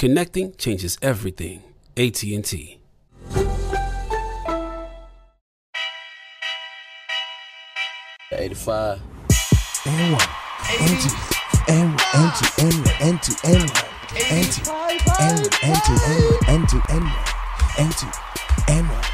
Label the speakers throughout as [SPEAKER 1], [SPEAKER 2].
[SPEAKER 1] Connecting changes everything. AT&T.
[SPEAKER 2] Eighty-five.
[SPEAKER 3] and one, and two, and one, and two, and one, and two, and one, and two, and one, and two, and two, and one, and two, and one,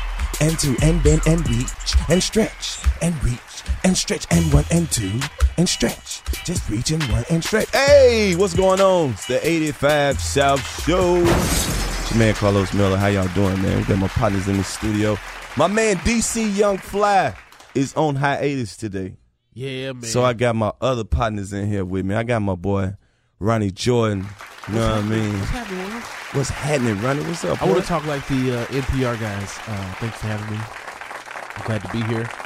[SPEAKER 3] and two, and bend and reach and stretch and reach and stretch and one and two and stretch. Just reach and one and stretch.
[SPEAKER 4] Hey, what's going on? It's the 85 South Show. It's your man Karlous Miller. How y'all doing, man? We got my partners in the studio. My man DC Young Fly is on hiatus today.
[SPEAKER 5] Yeah, man.
[SPEAKER 4] So I got my other partners in here with me. I got my boy Ronnie Jordan. You know what I mean?
[SPEAKER 5] What's happening, man?
[SPEAKER 4] What's happening, Ronnie? What's up?
[SPEAKER 5] I want to talk like the uh, NPR guys. Uh, thanks for having me. I'm glad to be here.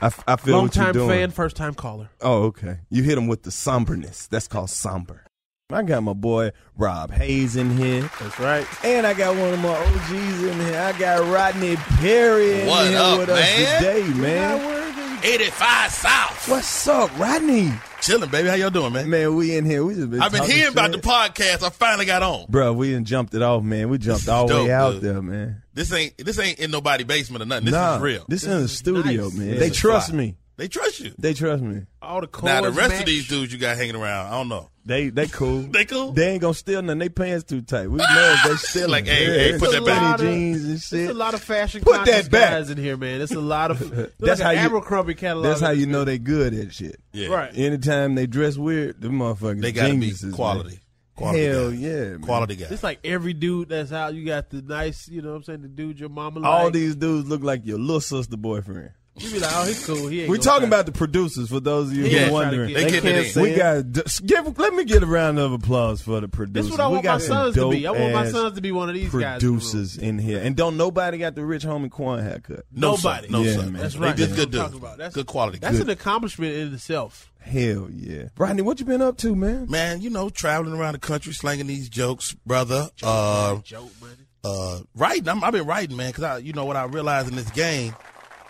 [SPEAKER 4] I, f- I feel
[SPEAKER 5] Long
[SPEAKER 4] what you're
[SPEAKER 5] time
[SPEAKER 4] doing.
[SPEAKER 5] fan, first time caller.
[SPEAKER 4] Oh, okay. You hit him with the somberness. That's called somber. I got my boy Rob Haze in here.
[SPEAKER 5] That's right.
[SPEAKER 4] And I got one of my OGs in here. I got Rodney Perry in
[SPEAKER 6] What
[SPEAKER 4] here
[SPEAKER 6] up,
[SPEAKER 4] with
[SPEAKER 6] man?
[SPEAKER 4] us today, man.
[SPEAKER 6] 85 South.
[SPEAKER 4] What's up, Rodney?
[SPEAKER 6] Chilling, baby. How y'all doing, man?
[SPEAKER 4] Man, we in here. We just been
[SPEAKER 6] I've been
[SPEAKER 4] talking
[SPEAKER 6] hearing about the
[SPEAKER 4] shit.
[SPEAKER 6] podcast. I finally got on.
[SPEAKER 4] Bro, we done jumped it off, man. We jumped all the way out
[SPEAKER 6] dude.
[SPEAKER 4] there, man.
[SPEAKER 6] This ain't this ain't in nobody basement or nothing. This
[SPEAKER 4] nah,
[SPEAKER 6] is real.
[SPEAKER 4] This, in the studio,
[SPEAKER 5] nice.
[SPEAKER 4] man.
[SPEAKER 6] This
[SPEAKER 4] They trust
[SPEAKER 6] fly.
[SPEAKER 4] me.
[SPEAKER 6] They trust you.
[SPEAKER 4] They trust me.
[SPEAKER 5] All the chords
[SPEAKER 6] Now the rest
[SPEAKER 5] match.
[SPEAKER 6] of these dudes you got hanging around, I don't know.
[SPEAKER 4] They they cool.
[SPEAKER 6] They cool?
[SPEAKER 4] They ain't gonna steal nothing. They pants too tight. We know they steal
[SPEAKER 6] Like, hey, hey, put that back.
[SPEAKER 5] Lot of-
[SPEAKER 4] jeans and
[SPEAKER 5] There's
[SPEAKER 4] shit.
[SPEAKER 5] a lot of fashion
[SPEAKER 4] Put that back.
[SPEAKER 5] guys in here, man. It's a lot of.
[SPEAKER 4] That's
[SPEAKER 5] that's
[SPEAKER 4] how
[SPEAKER 5] how
[SPEAKER 4] you-
[SPEAKER 5] Abercrombie catalog.
[SPEAKER 4] That's how you know they good at shit.
[SPEAKER 6] Yeah.
[SPEAKER 5] Right.
[SPEAKER 4] Anytime they dress weird, them motherfuckers
[SPEAKER 6] They gotta be quality.
[SPEAKER 4] man.
[SPEAKER 6] Quality
[SPEAKER 4] Hell
[SPEAKER 6] guys.
[SPEAKER 4] yeah, man.
[SPEAKER 6] Quality guy.
[SPEAKER 5] It's like every dude that's out. You got the nice, you know what I'm saying, the dude your mama
[SPEAKER 4] All
[SPEAKER 5] like.
[SPEAKER 4] these dudes look like your little sister boyfriend.
[SPEAKER 5] You be like, oh, he's cool. He ain't
[SPEAKER 4] We're talking
[SPEAKER 5] try-
[SPEAKER 4] about the producers for those of you
[SPEAKER 5] Yeah,
[SPEAKER 4] who are wondering.
[SPEAKER 5] get-
[SPEAKER 6] They getting it in.
[SPEAKER 4] We got give. Let me get a round of applause for the producers.
[SPEAKER 5] This is what I
[SPEAKER 4] we
[SPEAKER 5] want
[SPEAKER 4] got
[SPEAKER 5] my sons to be. I want my sons to be one of these guys. in the
[SPEAKER 4] producers in here, and don't nobody got the rich homie Quan haircut.
[SPEAKER 6] no
[SPEAKER 5] Nobody.
[SPEAKER 6] Sir. No
[SPEAKER 4] Yeah,
[SPEAKER 6] sir.
[SPEAKER 4] man.
[SPEAKER 5] That's
[SPEAKER 6] They
[SPEAKER 5] right.
[SPEAKER 6] just
[SPEAKER 5] That's
[SPEAKER 6] good
[SPEAKER 5] what I'm
[SPEAKER 6] dudes.
[SPEAKER 5] talking about. That's-
[SPEAKER 6] Good quality.
[SPEAKER 5] That's
[SPEAKER 6] Good.
[SPEAKER 5] an accomplishment in itself.
[SPEAKER 4] Hell yeah, Rodney, what you been up to, man?
[SPEAKER 6] Man, you know, traveling around the country, slanging these jokes, brother. Uh,
[SPEAKER 5] Joke money.
[SPEAKER 6] uh, writing. I'm, I've been writing, man, because I, you know, what I realized in this game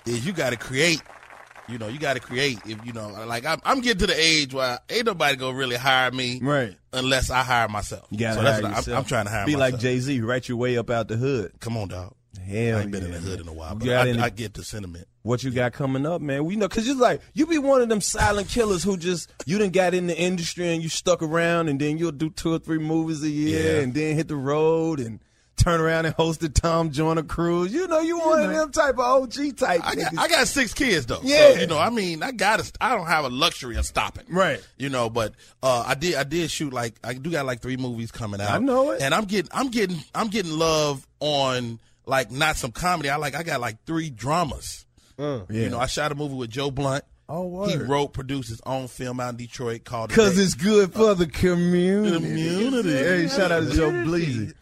[SPEAKER 6] is you got to create. You know, you got to create. If you know, like I'm, I'm getting to the age where ain't nobody gonna really hire me,
[SPEAKER 4] Right.
[SPEAKER 6] Unless I hire myself.
[SPEAKER 4] You gotta
[SPEAKER 6] so that's
[SPEAKER 4] hire
[SPEAKER 6] what I-
[SPEAKER 4] yourself.
[SPEAKER 6] I'm, I'm trying to hire
[SPEAKER 4] Be
[SPEAKER 6] myself.
[SPEAKER 4] like Jay Z, write your way up out the hood.
[SPEAKER 6] Come on, dog.
[SPEAKER 4] Hell
[SPEAKER 6] I ain't been in the hood
[SPEAKER 4] man.
[SPEAKER 6] in a while, but
[SPEAKER 4] got
[SPEAKER 6] I,
[SPEAKER 4] any-
[SPEAKER 6] I get the sentiment.
[SPEAKER 4] What you got coming up, man. We know because you're like you be one of them silent killers who just you done got in the industry and you stuck around and then you'll do two or three movies a year
[SPEAKER 6] Yeah.
[SPEAKER 4] and then hit the road and turn around and host the Tom Joyner cruise. You know you one of them type of OG type.
[SPEAKER 6] I got. I got six kids though.
[SPEAKER 4] Yeah.
[SPEAKER 6] So, you know, I mean, I got. I don't have a luxury of stopping.
[SPEAKER 4] Right.
[SPEAKER 6] You know, but uh, I did. I did shoot like I do got like three movies coming out.
[SPEAKER 4] I know it.
[SPEAKER 6] And I'm getting. I'm getting. I'm getting love on like not some comedy. I like. I got like three dramas.
[SPEAKER 4] Yeah.
[SPEAKER 6] You know, I shot a movie with Joe Blunt.
[SPEAKER 4] Oh,
[SPEAKER 6] He wrote, produced his own film out in Detroit called.
[SPEAKER 4] Cause
[SPEAKER 6] The
[SPEAKER 4] it's good for the community.
[SPEAKER 6] Community.
[SPEAKER 4] Hey, shout out to Joe Bleezy.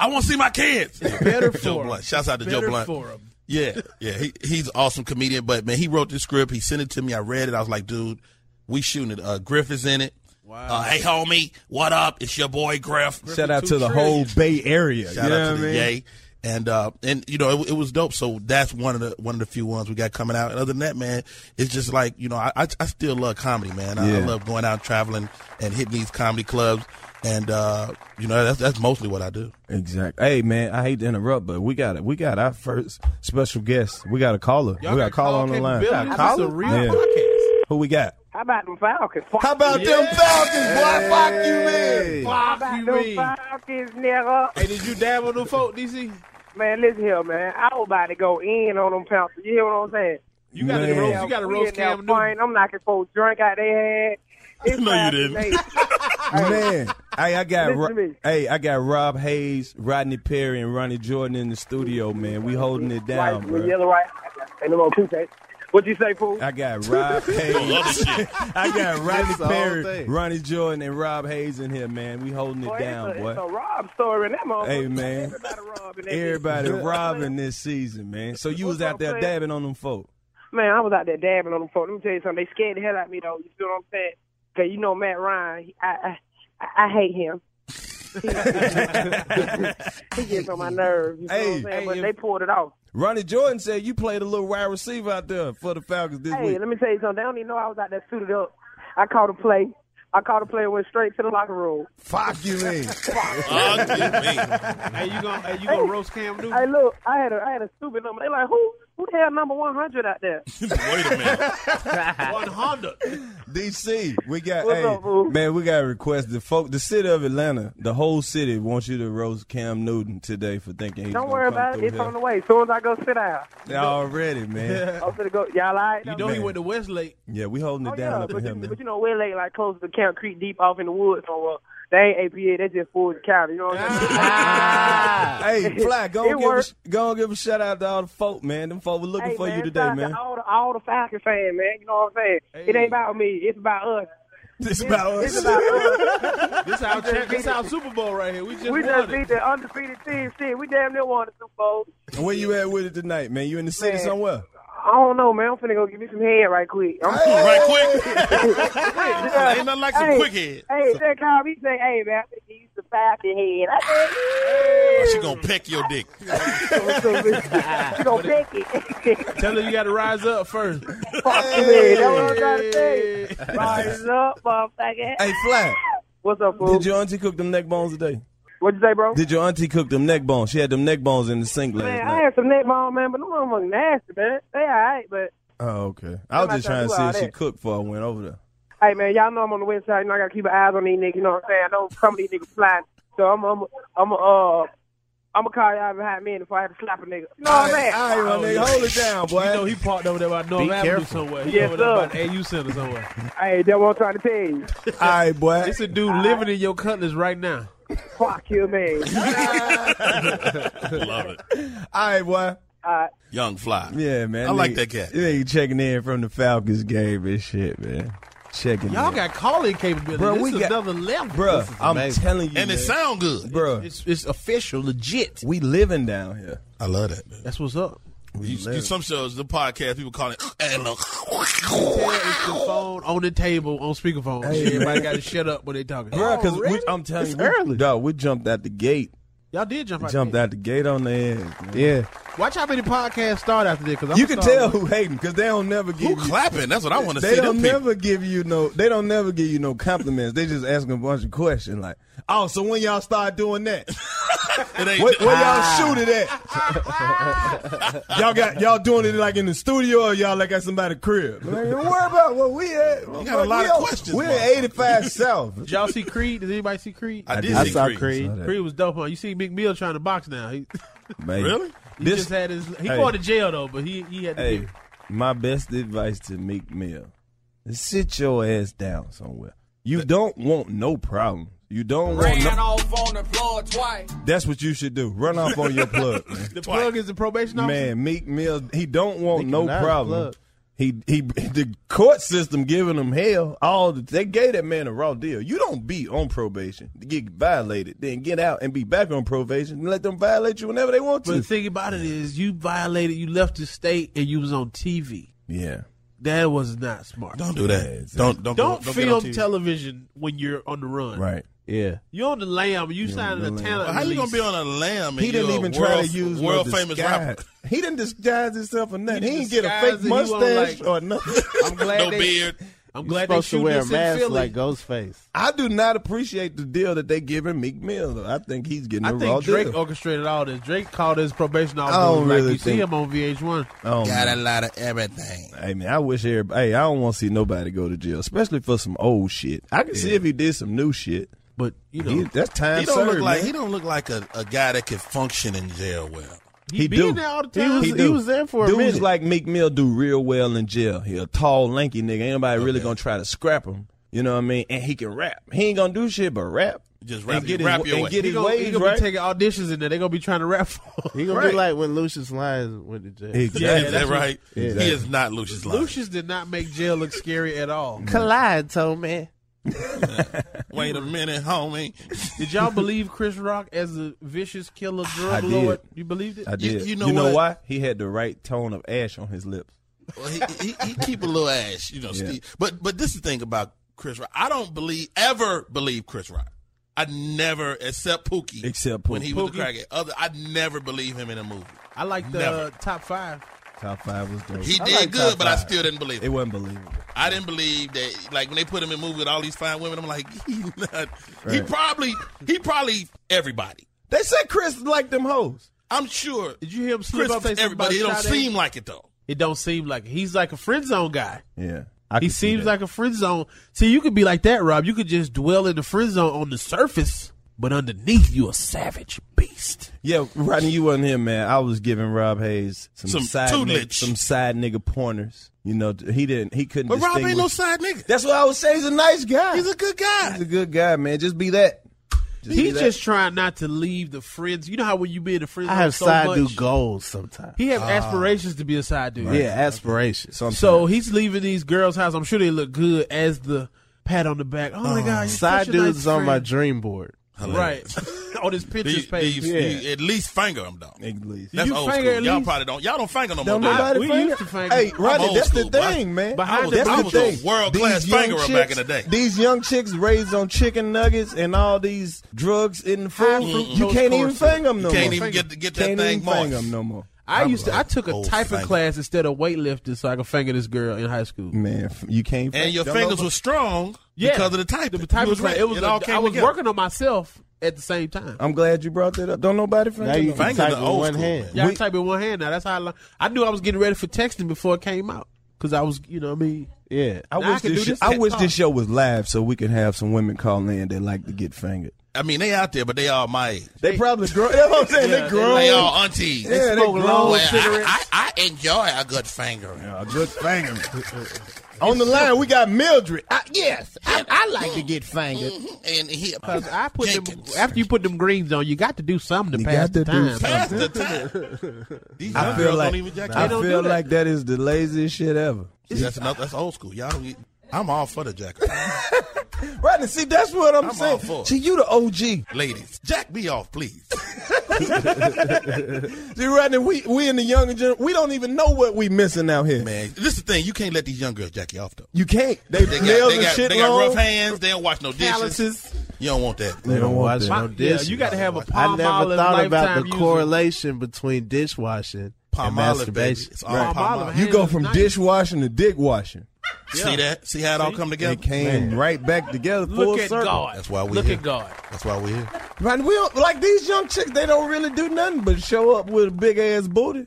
[SPEAKER 6] I want to see my kids.
[SPEAKER 5] Better for Joe.
[SPEAKER 6] Blunt. Shouts out to Joe Blunt.
[SPEAKER 5] for 'em.
[SPEAKER 6] Yeah, yeah, he, he's an awesome comedian. But man, he wrote the script. He sent it to me. I read it. I was like, dude, we shooting it. Uh, Griff is in it. Wow. Uh, hey, homie, what up? It's your boy Griff.
[SPEAKER 4] Shout out to the whole Bay Area.
[SPEAKER 6] Shout
[SPEAKER 4] you
[SPEAKER 6] out
[SPEAKER 4] know
[SPEAKER 6] to
[SPEAKER 4] what
[SPEAKER 6] the
[SPEAKER 4] I mean?
[SPEAKER 6] Yay. And uh, and you know it, it was dope. So that's one of the one of the few ones we got coming out. And other than that, man, it's just like you know I I, I still love comedy, man. I, I love going out traveling and hitting these comedy clubs. And uh, you know that's that's mostly what I do.
[SPEAKER 4] Exactly. Hey man, I hate to interrupt, but we got it. We got our first special guest. We got a caller.
[SPEAKER 5] Y'all
[SPEAKER 4] we got
[SPEAKER 5] got
[SPEAKER 4] a caller on the line.
[SPEAKER 5] capabilities? This is a real
[SPEAKER 4] Yeah.
[SPEAKER 5] podcast.
[SPEAKER 4] Who we got?
[SPEAKER 2] How about them Falcons?
[SPEAKER 4] How about them Falcons, boy? Fuck you, man.
[SPEAKER 2] How
[SPEAKER 5] Fuck
[SPEAKER 2] about
[SPEAKER 5] you,
[SPEAKER 2] them
[SPEAKER 5] mean.
[SPEAKER 2] Falcons, nigga?
[SPEAKER 5] Hey, did you dabble on them folk, DC?
[SPEAKER 2] Man, listen here, man. I was about to go in on them Falcons. You hear what I'm saying?
[SPEAKER 5] You got to
[SPEAKER 4] Man.
[SPEAKER 5] roast. You got to
[SPEAKER 2] We
[SPEAKER 5] roast
[SPEAKER 2] in there
[SPEAKER 5] Cam Newton.
[SPEAKER 2] fighting. I'm knocking folks drink out their head. It's
[SPEAKER 6] No, you didn't.
[SPEAKER 4] Man, hey, I got Ro- hey, I got Rob Haze, Rodney Perry, and Ronnie Jordan in the studio. Man, we holding it down,
[SPEAKER 2] right,
[SPEAKER 4] bro.
[SPEAKER 2] yellow right. Ain't no more two What you say, fool?
[SPEAKER 4] I got Rob Haze. I got Rodney Perry. Ronnie Jordan, and Rob Haze in here, man. We holding it
[SPEAKER 2] Boy,
[SPEAKER 4] down,
[SPEAKER 2] it's, a,
[SPEAKER 4] boy.
[SPEAKER 2] it's a Rob story in that motherfucker.
[SPEAKER 4] Hey, man.
[SPEAKER 2] Everybody robbing
[SPEAKER 4] Everybody robbing this season, man. So you was out there
[SPEAKER 2] player?
[SPEAKER 4] dabbing on them folk.
[SPEAKER 2] Man, I was out there dabbing on them folk. Let me tell you something. They scared the hell out of me, though. You feel what I'm saying? Because you know Matt Ryan, I, I, I hate him. He gets on my nerves. You know
[SPEAKER 4] Hey,
[SPEAKER 2] what I'm saying?
[SPEAKER 4] hey,
[SPEAKER 2] but they pulled it off.
[SPEAKER 4] Ronnie Jordan said you played a little wide receiver out there for the Falcons this
[SPEAKER 2] Hey,
[SPEAKER 4] week.
[SPEAKER 2] Hey, let me tell you something. They don't even know I was out there suited up. I called a play. I called a play and went straight to the locker room.
[SPEAKER 4] Fuck you, man.
[SPEAKER 5] Hey, you gonna hey, you gonna roast Cam Newton?
[SPEAKER 2] Hey, look, I had a I had a stupid number. They like, who who the hell number one hundred out there?
[SPEAKER 6] Wait a minute.
[SPEAKER 5] One hundred.
[SPEAKER 4] DC, we got
[SPEAKER 2] What's
[SPEAKER 4] hey,
[SPEAKER 2] up, fool?
[SPEAKER 4] man, we got a request. The folk, the city of Atlanta, the whole city wants you to roast Cam Newton today for thinking he's
[SPEAKER 2] Don't
[SPEAKER 4] gonna
[SPEAKER 2] worry
[SPEAKER 4] come
[SPEAKER 2] about it.
[SPEAKER 4] through
[SPEAKER 2] It's
[SPEAKER 4] here.
[SPEAKER 2] on the way. As soon as I go sit down,
[SPEAKER 4] Already, man.
[SPEAKER 2] I'm gonna go. Y'all all right?
[SPEAKER 5] You know he went to Westlake.
[SPEAKER 4] Yeah, we holding it
[SPEAKER 2] Oh,
[SPEAKER 4] down
[SPEAKER 2] yeah,
[SPEAKER 4] up in
[SPEAKER 2] but,
[SPEAKER 4] here,
[SPEAKER 2] you,
[SPEAKER 4] man.
[SPEAKER 2] but you know, we're like, like close to Camp Creek, deep off in the woods somewhere. Uh, They ain't APA. They just Ford County. You know what I'm saying? Ah.
[SPEAKER 4] hey, Fly, go
[SPEAKER 2] It
[SPEAKER 4] and give a, go and give a shout out to all the folk, man. Them folk were looking
[SPEAKER 2] Hey,
[SPEAKER 4] for
[SPEAKER 2] man,
[SPEAKER 4] you today, man.
[SPEAKER 2] To all the all the Falcons fans, man. You know what I'm saying? It ain't about me. It's about us.
[SPEAKER 4] It's about
[SPEAKER 2] It's
[SPEAKER 4] us.
[SPEAKER 2] about us.
[SPEAKER 5] This our cha- this our Super Bowl right here. We just
[SPEAKER 2] we
[SPEAKER 5] won
[SPEAKER 2] just
[SPEAKER 5] it.
[SPEAKER 2] beat the undefeated team. Shit, we damn near won the Super Bowl.
[SPEAKER 4] Where you at with it tonight, man? You in the city
[SPEAKER 2] Man.
[SPEAKER 4] somewhere?
[SPEAKER 2] I don't know, man. I'm finna go give me some head right quick. I'm
[SPEAKER 6] right quick. Ain't nothing like some
[SPEAKER 2] hey,
[SPEAKER 6] quick head.
[SPEAKER 2] Hey, they call me say, hey, man, I think you used to Falcon head. I
[SPEAKER 6] Oh, she gonna peck your dick.
[SPEAKER 2] said, you gonna pick it.
[SPEAKER 5] Tell her you got to rise up first.
[SPEAKER 2] Fuck you, man. That's what I'm trying to say. Rise up, motherfucker.
[SPEAKER 4] Hey, Fly,
[SPEAKER 2] What's up, fool?
[SPEAKER 4] did your auntie cook them neck bones today?
[SPEAKER 2] What'd you say, bro?
[SPEAKER 4] Did your auntie cook them neck bones? She had them neck bones in the sink last
[SPEAKER 2] man, I had some neck bone, man, but them motherfuckers nasty, man. They all right, but
[SPEAKER 4] Oh, okay. I was just trying to see
[SPEAKER 2] do all
[SPEAKER 4] if she cooked before I went over there.
[SPEAKER 2] hey, man, y'all know I'm on the west side. You know, I gotta keep an eye on these niggas. You know what I'm saying? I know some of these niggas flying, so I'm, I'm, I'm, uh, I'm gonna call y'all behind me if I have to slap a nigga. You know what I'm saying?
[SPEAKER 4] All right, my nigga, hold it down, boy.
[SPEAKER 5] You know he parked over there by North
[SPEAKER 3] Be
[SPEAKER 5] Avenue
[SPEAKER 3] careful.
[SPEAKER 5] somewhere. He
[SPEAKER 2] Yes,
[SPEAKER 5] over there
[SPEAKER 2] sir.
[SPEAKER 5] by the AU Center somewhere.
[SPEAKER 2] Hey, that's what I'm trying to tell you.
[SPEAKER 4] All right, boy.
[SPEAKER 5] It's a dude living in your cutlass right now.
[SPEAKER 2] Fuck you, man.
[SPEAKER 6] Love it.
[SPEAKER 4] All right, boy.
[SPEAKER 2] Uh,
[SPEAKER 6] Young fly.
[SPEAKER 4] Yeah, man.
[SPEAKER 6] I like that cat.
[SPEAKER 4] You nigga checking in from the Falcons game and shit, man. Checking
[SPEAKER 5] Y'all
[SPEAKER 4] in.
[SPEAKER 5] got calling capability.
[SPEAKER 4] Bro,
[SPEAKER 5] this
[SPEAKER 4] we
[SPEAKER 5] is
[SPEAKER 4] got-
[SPEAKER 5] another level.
[SPEAKER 4] Bro, I'm
[SPEAKER 3] amazing.
[SPEAKER 4] telling you,
[SPEAKER 6] And it sound good.
[SPEAKER 4] Bruh,
[SPEAKER 5] It's, it's official, legit.
[SPEAKER 4] we living down here.
[SPEAKER 6] I love that. Man.
[SPEAKER 5] That's what's up.
[SPEAKER 6] You, you, some shows, the podcast, people call it. And look.
[SPEAKER 5] It's the phone on the table on speakerphone. Everybody got to shut up when they talking.
[SPEAKER 4] Bruh, because I'm telling you, we, dog, we jumped out the gate.
[SPEAKER 5] Y'all did jump out.
[SPEAKER 4] Jumped
[SPEAKER 5] there.
[SPEAKER 4] out the gate on the edge. man.
[SPEAKER 3] Yeah.
[SPEAKER 5] Watch how many podcasts start after this. Cause I'm
[SPEAKER 4] You can tell who hating because they don't never give
[SPEAKER 6] Who
[SPEAKER 4] you.
[SPEAKER 6] clapping? That's what I want to say.
[SPEAKER 4] They
[SPEAKER 6] see.
[SPEAKER 4] don't
[SPEAKER 6] Them people.
[SPEAKER 4] never give you no. They don't never give you no compliments. They just ask a bunch of questions like, "Oh, so when y'all start doing that?
[SPEAKER 6] It ain't,
[SPEAKER 4] Where, where y'all ah. shoot it at? y'all got y'all doing it like in the studio or y'all like at somebody's crib? Like, don't worry about what we at.
[SPEAKER 6] You got a lot
[SPEAKER 4] we
[SPEAKER 6] of questions,
[SPEAKER 4] We're
[SPEAKER 6] man.
[SPEAKER 4] at 85 South.
[SPEAKER 5] Did y'all see Creed? Did anybody see Creed?
[SPEAKER 6] I did
[SPEAKER 3] I
[SPEAKER 6] see
[SPEAKER 3] saw
[SPEAKER 6] Creed.
[SPEAKER 3] Creed.
[SPEAKER 5] Creed was dope. Huh? You see Meek Mill trying to box now. He,
[SPEAKER 4] Man,
[SPEAKER 6] Really?
[SPEAKER 5] he
[SPEAKER 4] This-
[SPEAKER 5] just had his. He
[SPEAKER 4] Hey.
[SPEAKER 5] going to jail though, but he he had to.
[SPEAKER 4] Hey, my best advice to Meek Mill is sit your ass down somewhere. You don't want no problem. You don't want no.
[SPEAKER 7] off on the floor twice.
[SPEAKER 4] That's what you should do. Run off on your plug, man.
[SPEAKER 5] the plug is the probation officer.
[SPEAKER 4] Man, Meek Mill, he don't want
[SPEAKER 3] Nicki
[SPEAKER 4] no problem. He he the court system giving him hell. All the, they gave that man a raw deal. You don't be on probation to get violated, then get out and be back on probation and let them violate you whenever they want to.
[SPEAKER 5] But
[SPEAKER 4] to.
[SPEAKER 5] the thing about it is, you violated. You left the state and you was on TV.
[SPEAKER 4] yeah.
[SPEAKER 5] That was not smart.
[SPEAKER 6] Don't do that. Don't don't
[SPEAKER 5] Don't,
[SPEAKER 6] go, don't
[SPEAKER 5] film television when you're on the run.
[SPEAKER 4] Right.
[SPEAKER 3] Yeah.
[SPEAKER 5] You're on the lam. You signed
[SPEAKER 4] the
[SPEAKER 5] a
[SPEAKER 4] lam.
[SPEAKER 5] talent.
[SPEAKER 6] How you gonna be on a lamb?
[SPEAKER 4] He didn't
[SPEAKER 6] you're
[SPEAKER 4] even
[SPEAKER 6] a
[SPEAKER 4] try
[SPEAKER 6] world,
[SPEAKER 4] to use
[SPEAKER 6] world
[SPEAKER 4] no
[SPEAKER 6] famous
[SPEAKER 4] disguise.
[SPEAKER 6] rapper.
[SPEAKER 4] He didn't disguise himself or nothing. He,
[SPEAKER 5] He
[SPEAKER 4] didn't get a
[SPEAKER 5] disguised
[SPEAKER 4] fake
[SPEAKER 5] it. He wasn't
[SPEAKER 4] mustache
[SPEAKER 5] like-
[SPEAKER 4] or nothing.
[SPEAKER 5] I'm glad
[SPEAKER 6] No
[SPEAKER 5] they,
[SPEAKER 6] beard.
[SPEAKER 5] I'm
[SPEAKER 3] You're
[SPEAKER 5] glad they
[SPEAKER 3] supposed to
[SPEAKER 5] shoot
[SPEAKER 3] wear a
[SPEAKER 5] this in
[SPEAKER 3] mask
[SPEAKER 5] Philly.
[SPEAKER 3] like Ghostface.
[SPEAKER 4] I do not appreciate the deal that they giving Meek Mill. Though. I think he's getting
[SPEAKER 5] I
[SPEAKER 4] a raw
[SPEAKER 5] think Drake
[SPEAKER 4] deal.
[SPEAKER 5] orchestrated all this. Drake called his probation officer.
[SPEAKER 4] I don't
[SPEAKER 5] Like
[SPEAKER 4] really
[SPEAKER 5] you see
[SPEAKER 4] think-
[SPEAKER 5] him on VH1.
[SPEAKER 4] Oh,
[SPEAKER 6] Got a lot of everything.
[SPEAKER 4] Hey man, I wish everybody. Hey, I don't want to see nobody go to jail, especially for some old shit. I can see if he did some new shit.
[SPEAKER 5] But you know,
[SPEAKER 4] He, that's time
[SPEAKER 6] He don't
[SPEAKER 4] served.
[SPEAKER 6] look like
[SPEAKER 4] man.
[SPEAKER 6] he don't look like a, a guy that can function in jail well.
[SPEAKER 5] he,
[SPEAKER 4] he
[SPEAKER 5] be
[SPEAKER 4] do.
[SPEAKER 5] there all the
[SPEAKER 3] He
[SPEAKER 5] time.
[SPEAKER 3] was,
[SPEAKER 4] He
[SPEAKER 3] he, was there for a
[SPEAKER 4] Dudes
[SPEAKER 3] minute.
[SPEAKER 4] like Meek Mill do real well in jail. He a tall, lanky nigga. Ain't nobody really gonna try to scrap him. You know what I mean? And he can rap. He ain't gonna do shit but rap.
[SPEAKER 6] Just
[SPEAKER 4] and
[SPEAKER 6] rap-
[SPEAKER 4] get his,
[SPEAKER 6] rap your
[SPEAKER 4] and
[SPEAKER 6] way.
[SPEAKER 4] get
[SPEAKER 5] he
[SPEAKER 4] his
[SPEAKER 5] gonna, he gonna
[SPEAKER 4] right.
[SPEAKER 5] be taking auditions in there. They gonna be trying to rap for him.
[SPEAKER 3] he gonna
[SPEAKER 4] Right.
[SPEAKER 3] be like when Lucious Lyons went to jail.
[SPEAKER 4] Exactly.
[SPEAKER 6] Yeah, is that right?
[SPEAKER 4] Exactly.
[SPEAKER 6] He is not Lucious Lyon.
[SPEAKER 5] Lucious did not make jail look scary at all.
[SPEAKER 3] Collide told me.
[SPEAKER 6] Wait a minute, homie.
[SPEAKER 5] Did y'all believe Chris Rock as a vicious killer
[SPEAKER 4] I
[SPEAKER 5] drug
[SPEAKER 4] did.
[SPEAKER 5] lord? You believed it?
[SPEAKER 4] I did.
[SPEAKER 6] you know what?
[SPEAKER 4] why? He had the right tone of ash on his lips.
[SPEAKER 6] Well, he, he, he keep a little ash, you know.
[SPEAKER 4] Yeah.
[SPEAKER 6] Steve. But but this is the thing about Chris Rock. I don't believe ever believe Chris Rock. I never, except Pookie,
[SPEAKER 4] Except
[SPEAKER 6] when
[SPEAKER 4] Pookie.
[SPEAKER 6] he was
[SPEAKER 5] Pookie.
[SPEAKER 6] the crackhead. Other, I never believe him in a movie.
[SPEAKER 5] I like the
[SPEAKER 6] Never.
[SPEAKER 5] uh, top five.
[SPEAKER 4] Top five was dope.
[SPEAKER 6] He
[SPEAKER 4] I
[SPEAKER 6] did
[SPEAKER 4] like
[SPEAKER 6] good,
[SPEAKER 4] top
[SPEAKER 6] but I still didn't believe
[SPEAKER 4] It
[SPEAKER 6] him.
[SPEAKER 4] wasn't believable.
[SPEAKER 6] I didn't believe that. Like when they put him in a movie with all these fine women, I'm like, he not. He probably, he probably everybody.
[SPEAKER 4] They said Chris liked them hoes.
[SPEAKER 6] I'm sure.
[SPEAKER 5] Did you hear him slip
[SPEAKER 6] Chris
[SPEAKER 5] up? say something
[SPEAKER 6] everybody. It don't
[SPEAKER 5] Sade?
[SPEAKER 6] seem like it though.
[SPEAKER 5] It don't seem like it. he's like a friend zone guy.
[SPEAKER 4] Yeah. I
[SPEAKER 5] He
[SPEAKER 4] could see
[SPEAKER 5] seems like a friend zone. See, you could be like that, Rob. You could just dwell in the friend zone on the surface, but underneath you a savage beast.
[SPEAKER 4] Yeah, Rodney, you wasn't here, man. I was giving Rob Haze some,
[SPEAKER 6] Some
[SPEAKER 4] side
[SPEAKER 6] tutelage.
[SPEAKER 4] nigga, some side nigga pointers. You know, he didn't, he couldn't.
[SPEAKER 6] But Rob ain't no side nigga.
[SPEAKER 4] That's what I would say. He's a nice guy.
[SPEAKER 6] He's a good guy.
[SPEAKER 4] He's a good guy, man. Just be that. Just
[SPEAKER 5] He's just trying not to leave the friends. You know how when you be in the friend
[SPEAKER 3] I have
[SPEAKER 5] so
[SPEAKER 3] side
[SPEAKER 5] much,
[SPEAKER 3] dude goals sometimes.
[SPEAKER 5] he have ah. aspirations to be a side dude.
[SPEAKER 3] Yeah, aspirations.
[SPEAKER 4] Sometimes.
[SPEAKER 5] So he's leaving these girls' house. I'm sure they look good as the pat on the back. Oh my ah. god,
[SPEAKER 3] Side
[SPEAKER 5] such a nice
[SPEAKER 3] dudes on my dream board.
[SPEAKER 5] Right oh, on his pictures
[SPEAKER 6] These,
[SPEAKER 5] page.
[SPEAKER 6] these, you at least finger them though.
[SPEAKER 4] At least.
[SPEAKER 6] That's
[SPEAKER 5] you
[SPEAKER 6] old school. Y'all probably don't. Y'all don't finger no more.
[SPEAKER 4] Don't
[SPEAKER 6] do y'all?
[SPEAKER 4] nobody
[SPEAKER 5] we
[SPEAKER 4] finger?
[SPEAKER 5] used to finger.
[SPEAKER 4] Hey, Rodney, that's
[SPEAKER 6] school,
[SPEAKER 4] the thing,
[SPEAKER 6] I-
[SPEAKER 4] man.
[SPEAKER 5] Behind
[SPEAKER 6] I was-
[SPEAKER 5] the
[SPEAKER 4] that's
[SPEAKER 6] I
[SPEAKER 4] the
[SPEAKER 6] was
[SPEAKER 4] thing.
[SPEAKER 6] a world-class
[SPEAKER 4] These young
[SPEAKER 6] fingerer
[SPEAKER 4] chicks-
[SPEAKER 6] back in the day.
[SPEAKER 4] These young chicks raised on chicken nuggets and all these drugs in the food.
[SPEAKER 5] fructose
[SPEAKER 4] You can't even
[SPEAKER 5] corn
[SPEAKER 4] finger them no more.
[SPEAKER 6] You can't
[SPEAKER 4] more.
[SPEAKER 6] even get get that
[SPEAKER 4] Can't
[SPEAKER 6] thing
[SPEAKER 4] even finger them no more.
[SPEAKER 5] I used to. I took a
[SPEAKER 6] old
[SPEAKER 5] typing
[SPEAKER 6] finger.
[SPEAKER 5] class instead of weightlifting, so I could finger this girl in high school.
[SPEAKER 4] Man, you can't.
[SPEAKER 6] And your fingers
[SPEAKER 4] know-
[SPEAKER 6] were strong
[SPEAKER 5] Yeah.
[SPEAKER 6] because of the type.
[SPEAKER 5] The typing
[SPEAKER 6] was right.
[SPEAKER 5] It was.
[SPEAKER 6] It
[SPEAKER 5] a-
[SPEAKER 6] came
[SPEAKER 5] I was
[SPEAKER 6] together.
[SPEAKER 5] working on myself at the same time.
[SPEAKER 4] I'm glad you brought that up. Don't nobody finger.
[SPEAKER 3] Now you
[SPEAKER 4] no
[SPEAKER 3] can
[SPEAKER 4] more.
[SPEAKER 6] Finger
[SPEAKER 3] type
[SPEAKER 6] the
[SPEAKER 3] with
[SPEAKER 6] old
[SPEAKER 3] one
[SPEAKER 6] school,
[SPEAKER 3] hand.
[SPEAKER 6] man.
[SPEAKER 5] Yeah, I
[SPEAKER 4] We-
[SPEAKER 5] type in one hand now. That's how I learned. I knew I was getting ready for texting before it came out because I was, you know, what I mean,
[SPEAKER 3] Yeah.
[SPEAKER 4] I
[SPEAKER 5] Now
[SPEAKER 4] wish
[SPEAKER 5] can
[SPEAKER 4] this.
[SPEAKER 5] do
[SPEAKER 4] Show,
[SPEAKER 5] this
[SPEAKER 4] I wish
[SPEAKER 5] talk.
[SPEAKER 4] this show was live so we could have some women call in that like to get fingered.
[SPEAKER 6] I mean, they out there, but they all my age.
[SPEAKER 4] They probably grow. That's what I'm saying.
[SPEAKER 5] Yeah,
[SPEAKER 4] they
[SPEAKER 5] they-
[SPEAKER 4] grown.
[SPEAKER 6] They all aunties.
[SPEAKER 4] yeah, they
[SPEAKER 5] smoke
[SPEAKER 4] grown.
[SPEAKER 6] Well. I, I, I enjoy a good finger.
[SPEAKER 4] A good finger. On the line, we got Mildred. I, yes, I, I like to get fingered. Mm-hmm.
[SPEAKER 6] And he
[SPEAKER 5] Because I put them after you put them greens on, you got to do something to
[SPEAKER 4] You
[SPEAKER 5] pass
[SPEAKER 4] got
[SPEAKER 5] the
[SPEAKER 4] to do
[SPEAKER 5] time.
[SPEAKER 4] something.
[SPEAKER 6] Pass the time. These
[SPEAKER 4] I feel
[SPEAKER 6] girls
[SPEAKER 4] like
[SPEAKER 6] don't even jack
[SPEAKER 4] I
[SPEAKER 6] off.
[SPEAKER 5] don't
[SPEAKER 4] feel
[SPEAKER 5] do that.
[SPEAKER 4] like that is the laziest shit ever.
[SPEAKER 6] That's another, that's old school. Y'all don't. Get, I'm all for the jack.
[SPEAKER 4] Right, see, that's what I'm,
[SPEAKER 6] I'm all
[SPEAKER 4] saying.
[SPEAKER 6] for.
[SPEAKER 4] See, you the OG.
[SPEAKER 6] Ladies, jack me off, please.
[SPEAKER 4] See, Rodney, we we in the younger generation, we don't even know what we missing out here.
[SPEAKER 6] Man, this is the thing. You can't let these young girls jack you off though.
[SPEAKER 4] You can't. They,
[SPEAKER 6] They
[SPEAKER 4] nails
[SPEAKER 6] got, they
[SPEAKER 4] and
[SPEAKER 6] got,
[SPEAKER 4] shit
[SPEAKER 6] they got rough hands. They don't wash no dishes.
[SPEAKER 5] Calluses.
[SPEAKER 6] You don't want that.
[SPEAKER 4] They don't want
[SPEAKER 3] watch
[SPEAKER 4] that.
[SPEAKER 3] no
[SPEAKER 5] My- yeah,
[SPEAKER 3] dishes.
[SPEAKER 5] you got to have a
[SPEAKER 3] I
[SPEAKER 5] palm
[SPEAKER 3] never thought about the
[SPEAKER 5] user.
[SPEAKER 3] correlation between dishwashing
[SPEAKER 6] Palm
[SPEAKER 3] and
[SPEAKER 6] olive, baby.
[SPEAKER 3] masturbation.
[SPEAKER 6] It's all
[SPEAKER 5] Palm
[SPEAKER 6] palm
[SPEAKER 5] olive.
[SPEAKER 6] olive.
[SPEAKER 4] You go from dishwashing to dick washing.
[SPEAKER 6] See that? See how it all come together?
[SPEAKER 4] They came right back together. Full
[SPEAKER 5] Look at
[SPEAKER 4] circle.
[SPEAKER 5] God.
[SPEAKER 6] That's why we
[SPEAKER 5] Look
[SPEAKER 6] here.
[SPEAKER 5] at God.
[SPEAKER 6] That's why we're here.
[SPEAKER 4] Right, we don't, like these young chicks. They don't really do nothing but show up with a big ass booty.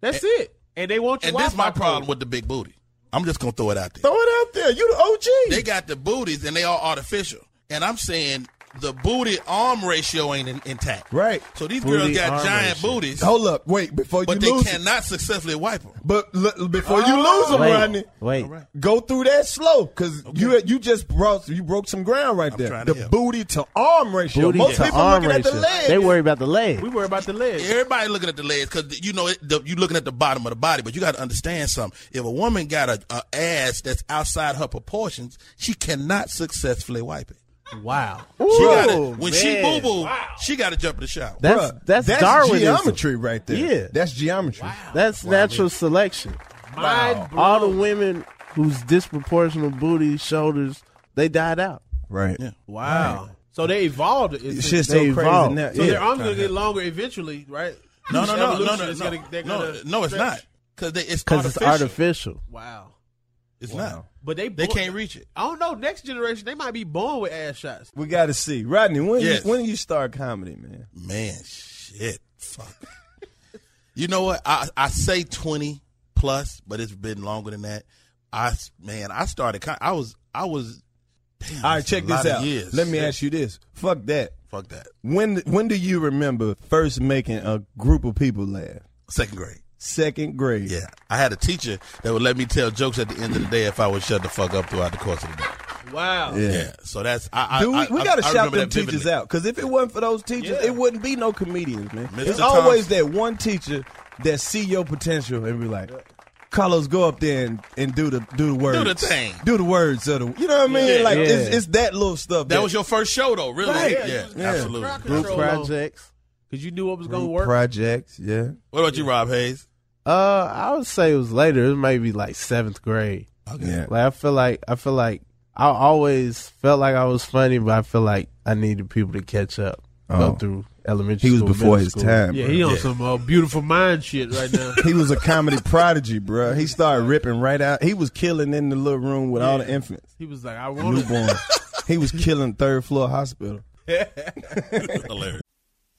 [SPEAKER 5] That's it. And they want you.
[SPEAKER 6] And this is my problem with the big booty. I'm just gonna throw it out there.
[SPEAKER 4] Throw it out there. You the OG.
[SPEAKER 6] They got the booties and they all artificial. And I'm saying the booty arm ratio ain't in, intact.
[SPEAKER 4] Right.
[SPEAKER 6] So these
[SPEAKER 3] Booty
[SPEAKER 6] girls got giant
[SPEAKER 3] ratio.
[SPEAKER 6] booties,
[SPEAKER 4] Hold up, wait before
[SPEAKER 6] but
[SPEAKER 4] you
[SPEAKER 6] they
[SPEAKER 4] lose. it.
[SPEAKER 6] cannot successfully wipe them.
[SPEAKER 4] But l- before you lose oh. them,
[SPEAKER 3] Wait,
[SPEAKER 4] Rodney,
[SPEAKER 3] wait.
[SPEAKER 4] go through that slow because you you just broke you broke some ground right
[SPEAKER 6] I'm
[SPEAKER 4] there.
[SPEAKER 6] trying to
[SPEAKER 4] The
[SPEAKER 6] help.
[SPEAKER 4] booty to arm ratio.
[SPEAKER 3] Booty
[SPEAKER 4] Most people
[SPEAKER 3] arm
[SPEAKER 4] looking at the legs.
[SPEAKER 3] They worry about the legs.
[SPEAKER 5] We worry about the legs.
[SPEAKER 6] Everybody looking at the legs because you know it, the, you looking at the bottom of the body, but you got to understand something. If a woman got a, a ass that's outside her proportions, she cannot successfully wipe it.
[SPEAKER 5] Wow.
[SPEAKER 6] She gotta,
[SPEAKER 3] Ooh,
[SPEAKER 6] when she
[SPEAKER 3] man.
[SPEAKER 6] boo boo, she got to jump in the shower.
[SPEAKER 3] That's
[SPEAKER 4] Bruh,
[SPEAKER 3] that's, Darwinism.
[SPEAKER 4] geometry right there.
[SPEAKER 3] Yeah.
[SPEAKER 4] that's geometry.
[SPEAKER 3] That's natural selection.
[SPEAKER 5] Mind
[SPEAKER 3] All the women whose disproportional booty, shoulders, they died out.
[SPEAKER 4] Right.
[SPEAKER 6] Yeah.
[SPEAKER 5] Wow. So they evolved. It's,
[SPEAKER 4] It's just
[SPEAKER 3] They
[SPEAKER 4] so crazy
[SPEAKER 3] evolved.
[SPEAKER 4] now.
[SPEAKER 5] so
[SPEAKER 4] yeah.
[SPEAKER 5] their arms gonna get longer eventually, right?
[SPEAKER 6] No, no, no, no,
[SPEAKER 5] Evolution
[SPEAKER 6] no, no,
[SPEAKER 5] gonna-
[SPEAKER 6] no,
[SPEAKER 5] gonna
[SPEAKER 6] no, it's not because it's
[SPEAKER 3] Because
[SPEAKER 6] artificial.
[SPEAKER 3] it's artificial.
[SPEAKER 5] Wow.
[SPEAKER 6] It's not.
[SPEAKER 5] But they
[SPEAKER 6] They
[SPEAKER 5] bo-
[SPEAKER 6] can't reach it.
[SPEAKER 5] I don't know. Next generation, they might be born with ass shots.
[SPEAKER 4] We got to see. Rodney, when
[SPEAKER 6] Yes.
[SPEAKER 4] you, when you start comedy, man?
[SPEAKER 6] Man, shit, fuck. you know what? I I say twenty plus, but it's been longer than that. I man, I started. I was I was. Damn,
[SPEAKER 4] All right, check this out.
[SPEAKER 6] Years.
[SPEAKER 4] Let me ask you this. Fuck that.
[SPEAKER 6] Fuck that.
[SPEAKER 4] When when do you remember first making a group of people laugh?
[SPEAKER 6] Second grade.
[SPEAKER 4] Second grade.
[SPEAKER 6] Yeah, I had a teacher that would let me tell jokes at the end of the day if I would shut the fuck up throughout the course of the day.
[SPEAKER 5] Wow.
[SPEAKER 4] Yeah.
[SPEAKER 6] Yeah, so that's I. I
[SPEAKER 4] Dude, we,
[SPEAKER 6] I,
[SPEAKER 4] we
[SPEAKER 6] I-
[SPEAKER 4] gotta shout
[SPEAKER 6] remember
[SPEAKER 4] them teachers
[SPEAKER 6] vividly.
[SPEAKER 4] out because if it wasn't for those teachers,
[SPEAKER 5] Yeah.
[SPEAKER 4] it wouldn't be no comedians, man.
[SPEAKER 6] Mr.
[SPEAKER 4] It's
[SPEAKER 6] Thomas.
[SPEAKER 4] always that one teacher that see your potential and be like, "Karlous, go up there and, and do the do the words, Do
[SPEAKER 6] the thing.
[SPEAKER 4] do the words of the." You know what I mean?
[SPEAKER 6] Yeah.
[SPEAKER 4] like
[SPEAKER 3] Yeah.
[SPEAKER 4] It's, it's that little stuff.
[SPEAKER 6] That was your first show, though, really?
[SPEAKER 4] Right.
[SPEAKER 6] Yeah,
[SPEAKER 5] Yeah,
[SPEAKER 4] yeah.
[SPEAKER 6] absolutely.
[SPEAKER 3] Group projects.
[SPEAKER 5] Because you knew what was going to work.
[SPEAKER 4] projects. Yeah.
[SPEAKER 6] What about you, Rob Haze?
[SPEAKER 3] Uh, I would say it was later. It might be like seventh grade.
[SPEAKER 6] Okay.
[SPEAKER 4] Yeah.
[SPEAKER 3] Like I feel like I feel like I always felt like I was funny, but I feel like I needed people to catch up.
[SPEAKER 4] Oh.
[SPEAKER 3] Go through elementary.
[SPEAKER 4] He was
[SPEAKER 3] school,
[SPEAKER 4] before his
[SPEAKER 3] school.
[SPEAKER 4] time.
[SPEAKER 5] Yeah,
[SPEAKER 4] bro.
[SPEAKER 5] he on
[SPEAKER 6] Yeah.
[SPEAKER 5] some uh, beautiful mind shit right now.
[SPEAKER 4] He was a comedy prodigy, bro. He started ripping right out. He was killing in the little room with all the infants,
[SPEAKER 5] he was like, I want
[SPEAKER 4] newborn. he was killing third floor hospital.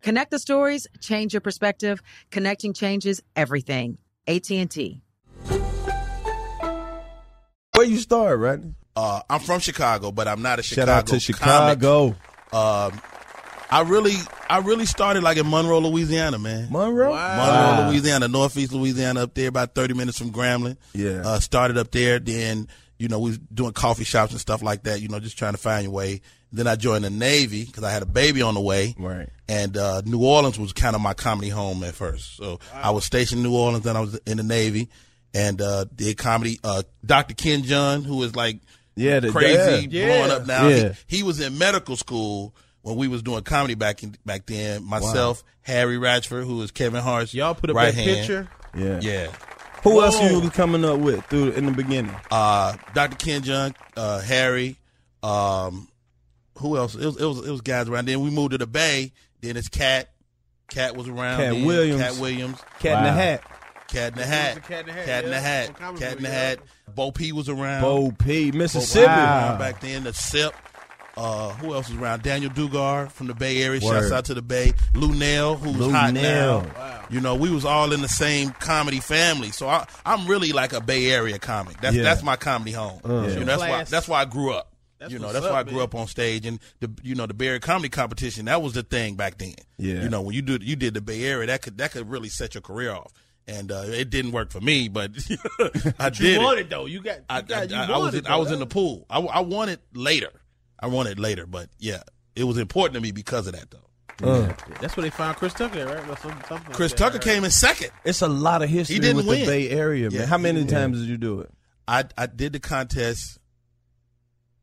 [SPEAKER 8] Connect the stories, change your perspective. Connecting changes everything. AT&T.
[SPEAKER 4] Where you start, Rodney?
[SPEAKER 6] Uh, I'm from Chicago, but I'm not a Chicago Shout
[SPEAKER 4] out to. Chicago.
[SPEAKER 6] Um, I really, I really started like in Monroe, Louisiana, man.
[SPEAKER 4] Monroe?
[SPEAKER 6] Monroe, Louisiana, Northeast Louisiana, up there, about 30 minutes from Grambling.
[SPEAKER 4] Yeah.
[SPEAKER 6] Uh, started up there. Then, you know, we was doing coffee shops and stuff like that, you know, just trying to find your way. Then I joined the Navy because I had a baby on the way.
[SPEAKER 4] Right.
[SPEAKER 6] And uh, New Orleans was kind of my comedy home at first. So I was stationed in New Orleans, then I was in the Navy and uh, did comedy. Uh, Dr. Ken Jeong, who is like
[SPEAKER 4] Yeah, the-
[SPEAKER 6] crazy,
[SPEAKER 4] yeah.
[SPEAKER 6] blowing up now.
[SPEAKER 4] Yeah.
[SPEAKER 6] He, he was in medical school when we was doing comedy back in, back then. Myself, Harry Ratchford, who is Kevin Hart's
[SPEAKER 5] Y'all put up
[SPEAKER 6] right
[SPEAKER 5] that
[SPEAKER 6] hand.
[SPEAKER 5] picture.
[SPEAKER 4] Yeah.
[SPEAKER 6] Yeah.
[SPEAKER 4] Who
[SPEAKER 6] Whoa.
[SPEAKER 4] else you was coming up with through in the beginning?
[SPEAKER 6] Uh, Dr. Ken Jeong, uh, Harry, um, who else? It was, it was it was guys around. Then we moved to the Bay. Then it's Cat. Cat was around.
[SPEAKER 4] Cat
[SPEAKER 6] then.
[SPEAKER 4] Williams.
[SPEAKER 6] Katt Williams.
[SPEAKER 4] Cat in the
[SPEAKER 6] Wow.
[SPEAKER 4] Hat.
[SPEAKER 6] Cat in the Hat.
[SPEAKER 5] Cat in the Hat,
[SPEAKER 6] Cat in the. Hat.
[SPEAKER 5] On
[SPEAKER 6] Cat in the Hat. Bo P was around.
[SPEAKER 4] Bo P,
[SPEAKER 6] Bo
[SPEAKER 4] Mississippi.
[SPEAKER 6] was around back then. The SIP. Uh, who else was around? Daniel Dugar from the Bay Area.
[SPEAKER 4] Word.
[SPEAKER 6] Shouts out to the Bay. Lou Nell, who's
[SPEAKER 4] Lou
[SPEAKER 6] hot
[SPEAKER 4] Nell.
[SPEAKER 6] now. You know, we was all in the same comedy family. So I, I'm really like a Bay Area comic. That's
[SPEAKER 4] Yeah.
[SPEAKER 6] that's my comedy home.
[SPEAKER 4] Uh.
[SPEAKER 6] You know, that's why that's why I grew up. You know, that's
[SPEAKER 5] up,
[SPEAKER 6] why I grew
[SPEAKER 5] man.
[SPEAKER 6] up on stage, and the you know the Bay Area comedy competition that was the thing back then.
[SPEAKER 4] Yeah.
[SPEAKER 6] you know when you do you did the Bay Area, that could that could really set your career off. And uh, it didn't work for me, but I
[SPEAKER 5] You
[SPEAKER 6] did.
[SPEAKER 5] won
[SPEAKER 6] it.
[SPEAKER 5] it though. You got. You
[SPEAKER 6] I,
[SPEAKER 5] got, you
[SPEAKER 6] I, I was
[SPEAKER 5] it,
[SPEAKER 6] in, I was
[SPEAKER 5] though.
[SPEAKER 6] in the pool. I, I won it later. I won it later, but yeah, it was important to me because of that though.
[SPEAKER 4] Uh,
[SPEAKER 5] That's where they found Chris Tucker, right? Or something, something like
[SPEAKER 6] Chris
[SPEAKER 5] that,
[SPEAKER 6] Tucker
[SPEAKER 5] right?
[SPEAKER 6] came in second.
[SPEAKER 4] it's a lot of history
[SPEAKER 6] He didn't
[SPEAKER 4] with
[SPEAKER 6] win.
[SPEAKER 4] the Bay Area, man.
[SPEAKER 6] Yeah,
[SPEAKER 4] How many
[SPEAKER 6] didn't
[SPEAKER 4] times did you do it?
[SPEAKER 6] I I did the contest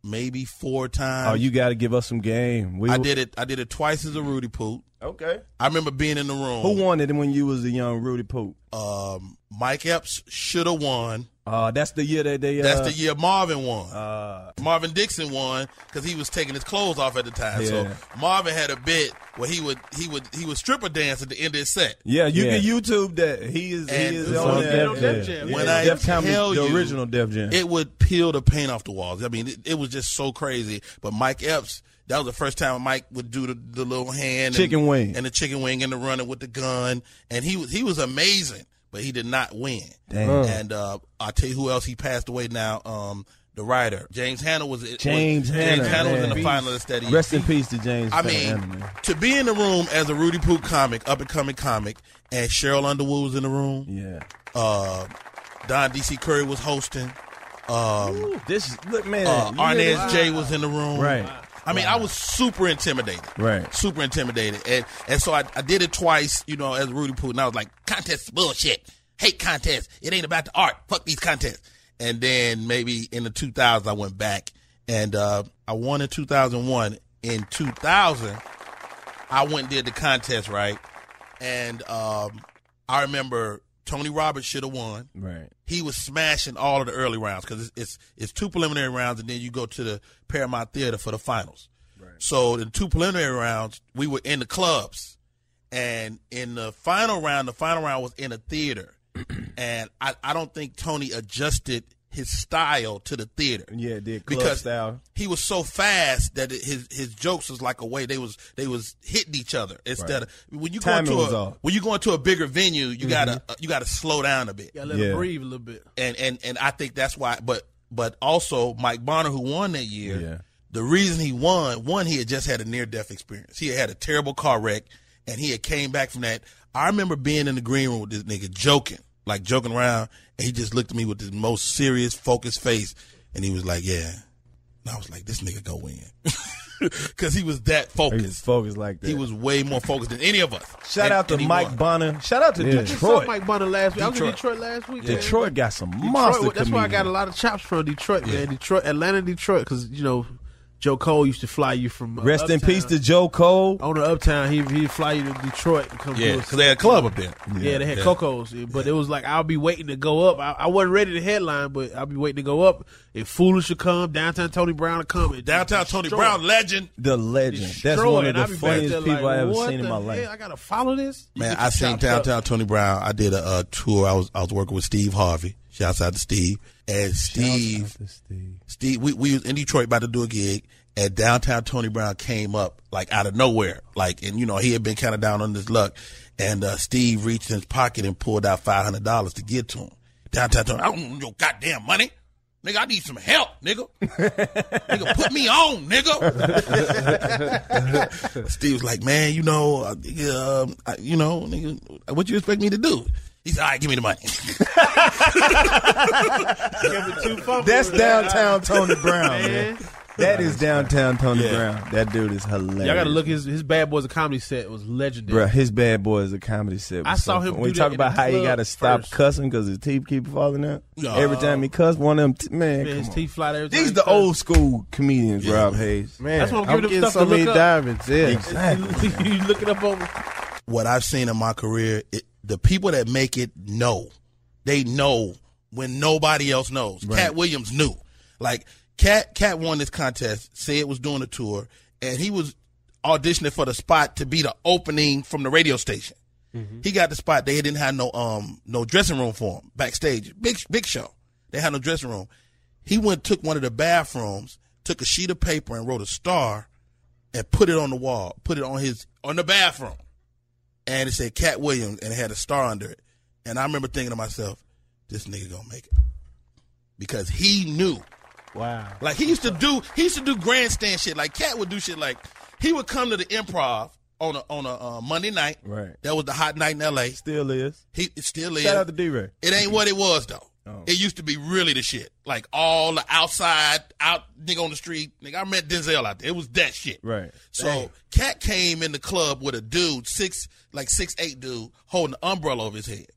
[SPEAKER 6] maybe four times.
[SPEAKER 4] Oh, you got to give us some game. We,
[SPEAKER 6] I did it. I did it twice as a Rudy Poot.
[SPEAKER 4] Okay.
[SPEAKER 6] I remember being in the room.
[SPEAKER 4] Who won it when you was a young Rudy Poot?
[SPEAKER 6] Um, Mike Epps should have won.
[SPEAKER 4] Uh, that's the year that they. Uh,
[SPEAKER 6] That's the year Marvin won.
[SPEAKER 4] Uh,
[SPEAKER 6] Marvin Dixon won because he was taking his clothes off at the time.
[SPEAKER 4] Yeah.
[SPEAKER 6] So Marvin had a bit where he would he would he would stripper dance at the end of his set.
[SPEAKER 4] yeah, you
[SPEAKER 3] Yeah.
[SPEAKER 4] can YouTube that. He is.
[SPEAKER 6] And
[SPEAKER 4] he is on
[SPEAKER 6] on
[SPEAKER 4] there.
[SPEAKER 5] Def- Def Jam.
[SPEAKER 6] When
[SPEAKER 4] Yeah,
[SPEAKER 6] I
[SPEAKER 4] Def Comedy,
[SPEAKER 6] tell
[SPEAKER 4] the original Def Jam.
[SPEAKER 6] It would peel the paint off the walls. I mean, it, it was just so crazy. But Mike Epps, that was the first time Mike would do the, the little hand,
[SPEAKER 4] Chicken
[SPEAKER 6] and,
[SPEAKER 4] wing.
[SPEAKER 6] and the chicken wing, and the running with the gun, and he was he was amazing, but he did not win.
[SPEAKER 4] Damn.
[SPEAKER 6] And uh, I'll tell you who else he passed away now. Um, the writer James Hanna was
[SPEAKER 4] James
[SPEAKER 6] was,
[SPEAKER 4] Hanna,
[SPEAKER 6] James Hanna was in
[SPEAKER 4] man.
[SPEAKER 6] the finalist that year.
[SPEAKER 4] Rest in peace to James.
[SPEAKER 6] I
[SPEAKER 4] Hanna,
[SPEAKER 6] mean,
[SPEAKER 4] man.
[SPEAKER 6] to be in the room as a Rudy Poot comic, up and coming comic, and Sheryl Underwood was in the room.
[SPEAKER 4] yeah.
[SPEAKER 6] Uh, Don DC Curry was hosting. Um,
[SPEAKER 4] This look, man.
[SPEAKER 6] uh,
[SPEAKER 4] you hear Arnez?
[SPEAKER 6] J was in the room.
[SPEAKER 4] Right.
[SPEAKER 6] I mean, I was super intimidated.
[SPEAKER 4] Right.
[SPEAKER 6] Super intimidated. And and so I, I did it twice, you know, as Rudy and I was like, contest bullshit. Hate contests. It ain't about the art. Fuck these contests. And then maybe in the 2000s, I went back and uh, I won in 2001. In 2000, I went and did the contest, right? And um, I remember Tony Roberts should have won
[SPEAKER 4] Right.
[SPEAKER 6] he was smashing all of the early rounds because it's, it's it's two preliminary rounds and then you go to the Paramount Theater for the finals. Right. So the two preliminary rounds, we were in the clubs, and in the final round, the final round was in a theater, and I, I don't think Tony adjusted his style to the theater.
[SPEAKER 4] Yeah, did club
[SPEAKER 6] because
[SPEAKER 4] style.
[SPEAKER 6] he was so fast that it, his his jokes was like a way they was they was hitting each other instead of when you go
[SPEAKER 4] Timing
[SPEAKER 6] to a
[SPEAKER 4] off.
[SPEAKER 6] when you go into a bigger venue, you gotta uh, you gotta slow down a bit
[SPEAKER 5] You gotta let
[SPEAKER 4] Yeah.
[SPEAKER 5] him breathe a little bit.
[SPEAKER 6] and and and I think that's why. But but also Mike Bonner, who won that year,
[SPEAKER 4] Yeah.
[SPEAKER 6] the reason he won, one he had just had a near death experience. He had had a terrible car wreck, and he had came back from that. I remember being in the green room with this nigga joking, like joking around, and he just looked at me with his most serious, focused face, and he was like, "Yeah." And I was like, "This nigga go win," because he was that
[SPEAKER 4] He was
[SPEAKER 6] focused.
[SPEAKER 4] focused like that.
[SPEAKER 6] He was way more focused than any of us.
[SPEAKER 4] Shout
[SPEAKER 6] And-
[SPEAKER 4] out to Mike
[SPEAKER 6] won.
[SPEAKER 4] Bonner. Shout out to
[SPEAKER 3] Yeah.
[SPEAKER 5] Saw
[SPEAKER 4] Detroit.
[SPEAKER 5] Mike Bonner last week. I was in
[SPEAKER 6] Detroit.
[SPEAKER 5] Detroit last week. man.
[SPEAKER 4] Detroit got some
[SPEAKER 5] Detroit,
[SPEAKER 4] monster
[SPEAKER 5] that's why I got a lot of chops from Detroit, man. Detroit, Atlanta, Detroit, because you know Joe Cole used to fly you from. Uh,
[SPEAKER 4] Rest in peace to Joe Cole.
[SPEAKER 5] on the Uptown. He he'd fly you to Detroit and come.
[SPEAKER 6] Yeah, because they had a club up there.
[SPEAKER 5] Yeah, they had
[SPEAKER 6] Yeah.
[SPEAKER 5] Coco's, but it was like I'll be waiting to go up. I, I wasn't ready to headline, but I'll be waiting to go up. If Foolish would come, downtown Tony Brown would come. and
[SPEAKER 6] Downtown Tony
[SPEAKER 5] destroy
[SPEAKER 6] Brown, legend.
[SPEAKER 4] The legend. That's one of the
[SPEAKER 5] I'll be back
[SPEAKER 4] funniest
[SPEAKER 5] there
[SPEAKER 4] people
[SPEAKER 5] like,
[SPEAKER 4] I ever seen in
[SPEAKER 5] the
[SPEAKER 4] my
[SPEAKER 5] hell?
[SPEAKER 4] life.
[SPEAKER 5] I gotta follow this.
[SPEAKER 6] Man, I
[SPEAKER 5] your
[SPEAKER 6] seen Downtown
[SPEAKER 5] up.
[SPEAKER 6] Tony Brown. I did a, uh tour. I was I was working with Steve Harvey. Shouts out to Steve. And Steve, Steve, we we was in Detroit about to do a gig, and Downtown Tony Brown came up like out of nowhere, like and you know he had been kind of down on his luck, and uh, Steve reached in his pocket and pulled out five hundred dollars to give to him. Downtown Tony, I don't want your goddamn money. Nigga, I need some help, nigga. nigga, put me on, nigga. Steve was like, man, you know, uh, um, you know, nigga, what you expect me to do? He said, all right, give me the money.
[SPEAKER 4] That's downtown Tony Brown, man.
[SPEAKER 5] Man.
[SPEAKER 4] That is downtown Tony
[SPEAKER 6] Yeah.
[SPEAKER 4] Brown. That dude is hilarious.
[SPEAKER 5] Y'all gotta look his his Bad Boys of Comedy set was legendary.
[SPEAKER 4] Bruh, his bad boy is a comedy set.
[SPEAKER 5] I
[SPEAKER 4] was
[SPEAKER 5] saw him
[SPEAKER 4] fun. When
[SPEAKER 5] do
[SPEAKER 4] you talk
[SPEAKER 5] in
[SPEAKER 4] about
[SPEAKER 5] the
[SPEAKER 4] how he
[SPEAKER 5] club
[SPEAKER 4] got to stop
[SPEAKER 5] first.
[SPEAKER 4] cussing because his teeth keep falling out.
[SPEAKER 6] No.
[SPEAKER 4] Every time he cuss, one of them, t- man,
[SPEAKER 5] Man, his
[SPEAKER 4] come on.
[SPEAKER 5] teeth fly every time
[SPEAKER 4] These the
[SPEAKER 5] cuss.
[SPEAKER 4] old school comedians, Rob Haze.
[SPEAKER 3] Man,
[SPEAKER 5] That's what I'm
[SPEAKER 3] I'm
[SPEAKER 5] giving them
[SPEAKER 3] getting
[SPEAKER 5] stuff
[SPEAKER 3] so
[SPEAKER 5] to
[SPEAKER 3] many
[SPEAKER 5] look up.
[SPEAKER 3] diamonds. Yeah.
[SPEAKER 4] Exactly.
[SPEAKER 5] you look it up on.
[SPEAKER 6] what I've seen in my career, it, the people that make it know. They know when nobody else knows. Katt Williams knew. Like Katt Katt won this contest, said was doing a tour, and he was auditioning for the spot to be the opening from the radio station. He got the spot. They didn't have no um no dressing room for him backstage. Big big show. They had no dressing room. He went took one of the bathrooms, took a sheet of paper and wrote a star, and put it on the wall. Put it on his on the bathroom and it said Katt Williams and it had a star under it. And I remember thinking to myself, this nigga gonna make it. Because he knew
[SPEAKER 5] Wow.
[SPEAKER 6] Like he used to do, he used to do grandstand shit. Like Katt would do shit like he would come to the improv on a on a uh, Monday night.
[SPEAKER 4] Right.
[SPEAKER 6] That was the hot night in L.A.
[SPEAKER 4] Still is.
[SPEAKER 6] He it still is.
[SPEAKER 4] Shout out to D-Ray.
[SPEAKER 6] It ain't what it was though.
[SPEAKER 4] Oh.
[SPEAKER 6] It used to be really the shit. Like all the outside, out nigga on the street. Nigga, I met Denzel out there. It was that shit.
[SPEAKER 4] Right.
[SPEAKER 6] So Katt came in the club with a dude, six like six eight dude, holding an umbrella over his head.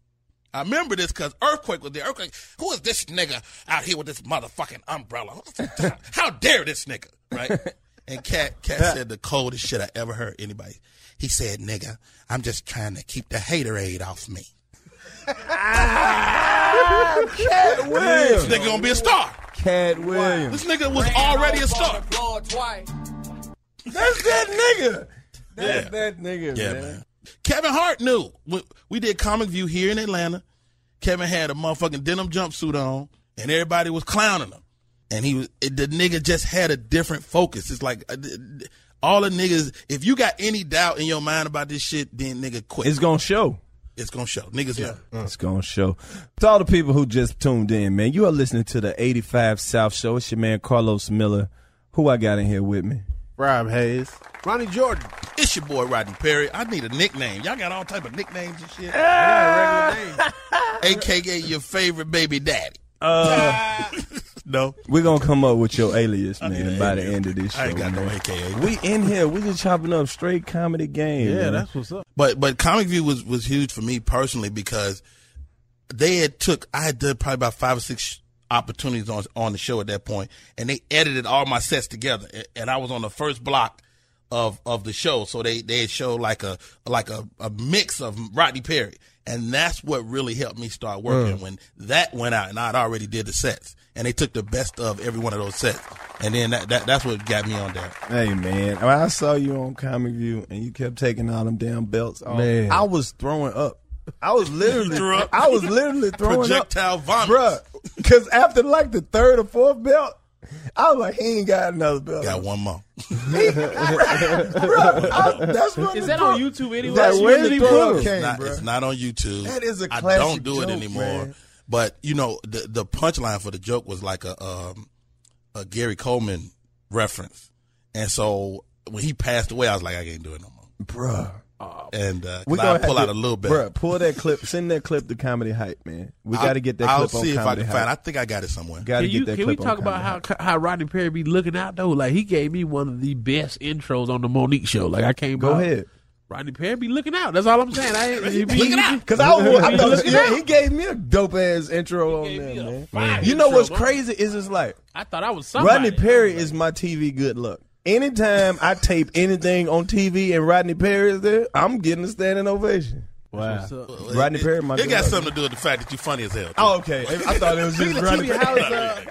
[SPEAKER 6] I remember this because Earthquake was there. Earthquake, who is this nigga out here with this motherfucking umbrella? How dare this nigga, right? And Katt Katt said the coldest shit I ever heard anybody. He said, "Nigga, I'm just trying to keep the haterade off me."
[SPEAKER 4] Katt Williams.
[SPEAKER 6] This nigga gonna be a star.
[SPEAKER 4] Katt Williams.
[SPEAKER 6] This nigga was already a star.
[SPEAKER 4] That's that nigga. That's
[SPEAKER 6] Yeah.
[SPEAKER 4] that nigga,
[SPEAKER 6] Yeah,
[SPEAKER 4] man.
[SPEAKER 6] man. Kevin Hart knew. We, we did Comic View here in Atlanta. Kevin had a motherfucking denim jumpsuit on, and everybody was clowning him. And he was it, the nigga just had a different focus. It's like uh, th- th- all the niggas. If you got any doubt in your mind about this shit, then nigga quit.
[SPEAKER 4] It's gonna show.
[SPEAKER 6] It's gonna show. Niggas know.
[SPEAKER 4] It's gonna show. To all the people who just tuned in, man, you are listening to the 85 South Show. It's your man Karlous Miller. Who I got in here with me?
[SPEAKER 5] Rob Haze. Ronnie Jordan.
[SPEAKER 6] It's your boy Rodney Perry. I need a nickname. Y'all got all type of nicknames and shit. AKA your favorite baby daddy.
[SPEAKER 4] Uh,
[SPEAKER 6] no.
[SPEAKER 4] We're gonna come up with your alias, man, by the end of this show.
[SPEAKER 6] I ain't got no
[SPEAKER 4] man.
[SPEAKER 6] AKA.
[SPEAKER 4] We in here. We just chopping up straight comedy game.
[SPEAKER 5] Yeah,
[SPEAKER 4] man.
[SPEAKER 5] that's what's up.
[SPEAKER 6] But but Comic View was was huge for me personally because they had took I had done probably about five or six opportunities on on the show at that point, and they edited all my sets together, and I was on the first block of of the show, so they they had showed like a like a, a mix of Rodney Perry, and that's what really helped me start working
[SPEAKER 4] Mm.
[SPEAKER 6] when that went out, and I'd already did the sets, and they took the best of every one of those sets, and then that, that that's what got me on there.
[SPEAKER 4] Hey man, when I saw you on Comic View and you kept taking all them damn belts off,
[SPEAKER 5] Man.
[SPEAKER 4] I was throwing up. I was literally,
[SPEAKER 6] threw up?
[SPEAKER 4] I was literally throwing
[SPEAKER 6] Projectile
[SPEAKER 4] up,
[SPEAKER 6] vomit.
[SPEAKER 4] bruh. Because after like the third or fourth belt, I was like, he ain't got another belt.
[SPEAKER 6] Got one more.
[SPEAKER 4] Bruh, I- that's when
[SPEAKER 5] Is
[SPEAKER 4] the
[SPEAKER 5] that
[SPEAKER 4] throw-
[SPEAKER 5] on YouTube anyway?
[SPEAKER 4] That's
[SPEAKER 5] Where did
[SPEAKER 4] the
[SPEAKER 5] he
[SPEAKER 4] throw
[SPEAKER 5] put
[SPEAKER 4] up
[SPEAKER 5] them?
[SPEAKER 4] came,
[SPEAKER 6] It's not,
[SPEAKER 4] bruh.
[SPEAKER 6] it's not on YouTube.
[SPEAKER 4] That is a
[SPEAKER 6] I
[SPEAKER 4] classic I
[SPEAKER 6] don't do it anymore.
[SPEAKER 4] man.
[SPEAKER 6] But you know, the the punchline for the joke was like a um, a Gary Coleman reference, and so when he passed away, I was like, I can't do it no more.
[SPEAKER 4] Bruh.
[SPEAKER 6] And uh,
[SPEAKER 4] We
[SPEAKER 6] 'cause
[SPEAKER 4] gonna
[SPEAKER 6] pull
[SPEAKER 4] have
[SPEAKER 6] out a little bit.
[SPEAKER 4] Bruh, pull that clip. Send that clip to Comedy Hype, man. We got to get that
[SPEAKER 6] I'll
[SPEAKER 4] clip on
[SPEAKER 6] see if I can
[SPEAKER 4] Hype.
[SPEAKER 6] find. I think I got it somewhere.
[SPEAKER 4] Got to
[SPEAKER 5] Can,
[SPEAKER 4] get
[SPEAKER 5] you,
[SPEAKER 4] that
[SPEAKER 5] can we talk about
[SPEAKER 4] Comedy
[SPEAKER 5] how
[SPEAKER 4] Hype.
[SPEAKER 5] how Rodney Perry be looking out though? Like he gave me one of the best intros on the Mo'Nique show. Like I came
[SPEAKER 4] Go
[SPEAKER 5] out,
[SPEAKER 4] ahead.
[SPEAKER 5] Rodney Perry be looking out. That's all I'm saying. I he be,
[SPEAKER 6] Looking out.
[SPEAKER 4] Cause I, was, I
[SPEAKER 5] He
[SPEAKER 4] thought
[SPEAKER 5] looking
[SPEAKER 4] yeah,
[SPEAKER 5] out.
[SPEAKER 4] he gave me a dope ass intro on
[SPEAKER 5] gave
[SPEAKER 4] there, man. You know what's
[SPEAKER 5] man.
[SPEAKER 4] crazy is it's like
[SPEAKER 5] I thought I was somebody.
[SPEAKER 4] Rodney Perry is my TV good luck. Anytime I tape anything on TV and Rodney Perry is there, I'm getting a standing ovation. Wow.
[SPEAKER 5] What's up?
[SPEAKER 4] Rodney
[SPEAKER 6] it,
[SPEAKER 4] Perry, my
[SPEAKER 6] It
[SPEAKER 4] good
[SPEAKER 6] got something to do with the fact that you're funny as hell. too.
[SPEAKER 4] Oh, okay. I thought it was just
[SPEAKER 5] Speaking of
[SPEAKER 4] Rodney Perry.
[SPEAKER 5] how's, uh,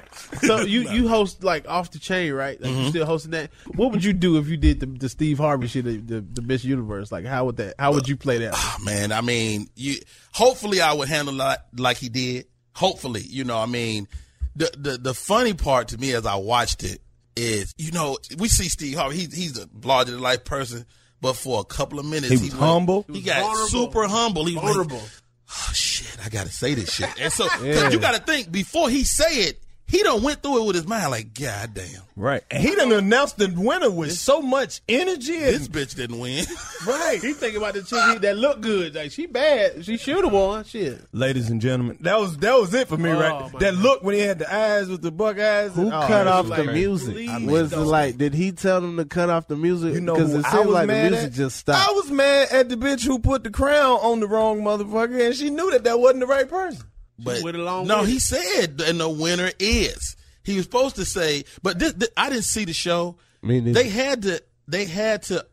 [SPEAKER 5] so you you host like off the chain, right? Like
[SPEAKER 4] Mm-hmm.
[SPEAKER 5] you still hosting that. What would you do if you did the, the Steve Harvey shit, the, the, the Miss Universe? Like how would that? How would you play that?
[SPEAKER 6] Ah, man, I mean, you. Hopefully, I would handle that like he did. Hopefully, you know, I mean, the the the funny part to me as I watched it is, you know, we see Steve Harvey. He's he's a larger than life person, but for a couple of minutes,
[SPEAKER 4] He was
[SPEAKER 6] went-
[SPEAKER 4] humble.
[SPEAKER 6] He,
[SPEAKER 5] was
[SPEAKER 6] got
[SPEAKER 5] vulnerable.
[SPEAKER 6] super humble. He was like, oh shit, I gotta say this shit. And so 'cause you gotta think before he say it, he done went through it with his mind like, God damn,
[SPEAKER 4] Right. And he done announced the winner with so much energy. And,
[SPEAKER 6] this bitch didn't win.
[SPEAKER 5] Right. He thinking about the chick that look good. Like she bad. She should have won. Shit.
[SPEAKER 4] Ladies and gentlemen, that was that was it for me,
[SPEAKER 5] Oh,
[SPEAKER 4] right? That
[SPEAKER 5] God.
[SPEAKER 4] look when he had the eyes with the buck eyes.
[SPEAKER 9] Who
[SPEAKER 4] and- oh,
[SPEAKER 9] cut off
[SPEAKER 4] was
[SPEAKER 9] the
[SPEAKER 4] like-
[SPEAKER 9] music?
[SPEAKER 5] please
[SPEAKER 9] was it like? Did he tell them to cut off the music?
[SPEAKER 4] You know,
[SPEAKER 9] because
[SPEAKER 4] who
[SPEAKER 9] it
[SPEAKER 4] I
[SPEAKER 9] seemed
[SPEAKER 4] was
[SPEAKER 9] like the music
[SPEAKER 4] at?
[SPEAKER 9] just stopped.
[SPEAKER 4] I was mad at the bitch who put the crown on the wrong motherfucker, and she knew that that wasn't the right person.
[SPEAKER 6] But
[SPEAKER 5] went along
[SPEAKER 6] no,
[SPEAKER 5] with
[SPEAKER 6] he said, and the winner is. He was supposed to say, but this, this- I didn't see the show.
[SPEAKER 9] Me neither.
[SPEAKER 6] They had to, they had to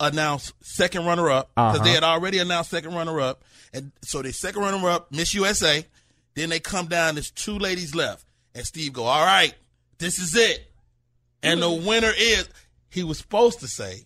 [SPEAKER 6] announce second runner up because
[SPEAKER 9] Uh-huh.
[SPEAKER 6] they had already announced second runner up, and so they second runner up, Miss USA. Then they come down. There's two ladies left, and Steve go, "All right, this is it," and the winner is. He was supposed to say,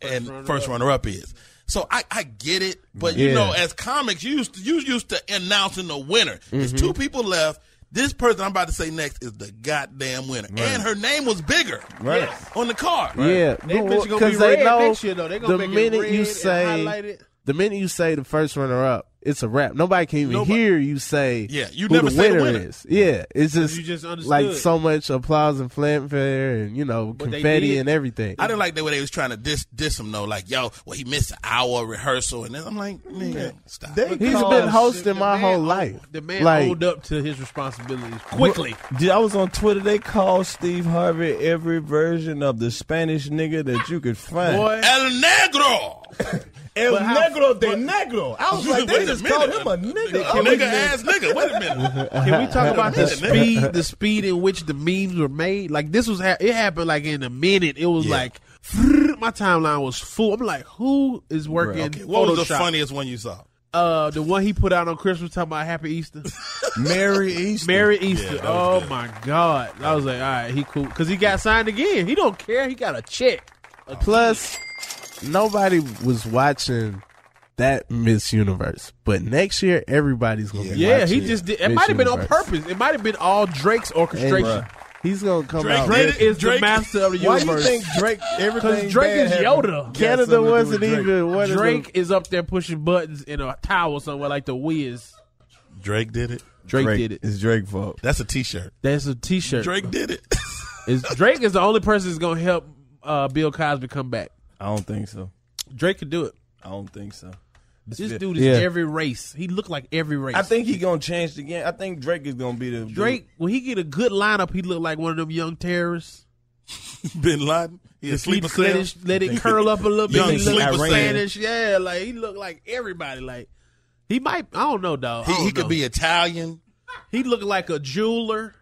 [SPEAKER 6] and first runner up is. So I, I get it, but you know, as comics, you used to, you used to announcing the winner. There's mm-hmm. two people left. This person I'm about to say next is the goddamn winner, and her name was bigger
[SPEAKER 4] Right.
[SPEAKER 6] on the card.
[SPEAKER 9] Yeah,
[SPEAKER 5] That bitch be
[SPEAKER 9] because they
[SPEAKER 5] red
[SPEAKER 9] know
[SPEAKER 5] next year, though. They gonna
[SPEAKER 9] the
[SPEAKER 5] make it
[SPEAKER 9] minute
[SPEAKER 5] red
[SPEAKER 9] you say the minute you say the first runner up it's a wrap. Nobody can even
[SPEAKER 6] Nobody-
[SPEAKER 9] hear you say
[SPEAKER 6] Yeah, you
[SPEAKER 9] who
[SPEAKER 6] never
[SPEAKER 9] the
[SPEAKER 6] say the
[SPEAKER 9] winner,
[SPEAKER 6] winner.
[SPEAKER 9] is. Yeah, it's just,
[SPEAKER 5] You just
[SPEAKER 9] like so much applause and fanfare and you know
[SPEAKER 5] But
[SPEAKER 9] confetti and everything.
[SPEAKER 6] I didn't like the way they was trying to diss diss him though. Like, yo, well, he missed an hour of rehearsal, and then I'm like, nigga, stop.
[SPEAKER 4] They
[SPEAKER 9] He's
[SPEAKER 4] called-
[SPEAKER 9] been hosting my whole
[SPEAKER 5] owned-
[SPEAKER 9] life.
[SPEAKER 5] The man
[SPEAKER 9] like,
[SPEAKER 5] owned up to his responsibilities quickly.
[SPEAKER 4] Dude, I was on Twitter. They called Steve Harvey every version of the Spanish nigga that you could find.
[SPEAKER 5] Boy,
[SPEAKER 6] El Negro,
[SPEAKER 4] El
[SPEAKER 5] But how-
[SPEAKER 4] Negro de Negro. I was like, they just called him a nigga.
[SPEAKER 6] a nigga ass nigga. Wait a minute.
[SPEAKER 5] Can we talk about the
[SPEAKER 6] Nigga, nigga.
[SPEAKER 5] speed, the speed in which the memes were made? Like this was, ha- it happened like in a minute. It was
[SPEAKER 6] Yeah.
[SPEAKER 5] like my timeline was full. I'm like, who is working?
[SPEAKER 6] Okay, what was the funniest one you saw?
[SPEAKER 5] Uh, the one he put out on Christmas talking about Happy Easter,
[SPEAKER 4] Merry Easter.
[SPEAKER 5] Merry Easter.
[SPEAKER 6] Yeah,
[SPEAKER 5] oh
[SPEAKER 6] good.
[SPEAKER 5] my God! I was like, all right, he cool because he got signed again. He don't care. He got a check.
[SPEAKER 9] Plus, nobody was watching that Miss Universe, but next year everybody's gonna be.
[SPEAKER 5] Yeah, he just did. It might have been on purpose. It might have been all Drake's orchestration.
[SPEAKER 9] bruh, he's gonna come
[SPEAKER 6] Drake
[SPEAKER 9] out.
[SPEAKER 6] Drake
[SPEAKER 5] Drake is
[SPEAKER 6] Drake-
[SPEAKER 5] the master of the universe.
[SPEAKER 4] Why do you think Drake? Everything
[SPEAKER 5] Because Drake
[SPEAKER 4] bad
[SPEAKER 5] is Yoda.
[SPEAKER 4] got
[SPEAKER 9] Canada
[SPEAKER 4] something
[SPEAKER 9] wasn't
[SPEAKER 4] Drake.
[SPEAKER 9] even what is
[SPEAKER 5] Drake is up there pushing buttons in a tower somewhere like the Wiz.
[SPEAKER 6] Drake did it.
[SPEAKER 5] Drake,
[SPEAKER 4] Drake
[SPEAKER 5] did it.
[SPEAKER 4] It's Drake fault.
[SPEAKER 6] That's a T-shirt.
[SPEAKER 5] That's a T-shirt.
[SPEAKER 6] Drake did it.
[SPEAKER 5] is Drake is the only person that's gonna help uh, Bill Cosby come back.
[SPEAKER 4] I don't think so.
[SPEAKER 5] Drake could do it.
[SPEAKER 4] I don't think so.
[SPEAKER 5] This dude is
[SPEAKER 9] Yeah.
[SPEAKER 5] every race. He looked like every race.
[SPEAKER 4] I think he gonna change the game. I think Drake is gonna be the
[SPEAKER 5] Drake when he get a good lineup, he look like one of them young terrorists.
[SPEAKER 6] Bin Laden. He a
[SPEAKER 5] If he
[SPEAKER 6] sleeper
[SPEAKER 5] let it, let it curl up a little bit.
[SPEAKER 6] Young
[SPEAKER 5] He look
[SPEAKER 6] sleeper cell.
[SPEAKER 5] Spanish. Yeah, like he look like everybody. Like he might. I don't know, dog. I
[SPEAKER 6] He,
[SPEAKER 5] don't
[SPEAKER 6] he could be Italian.
[SPEAKER 5] He look like a jeweler.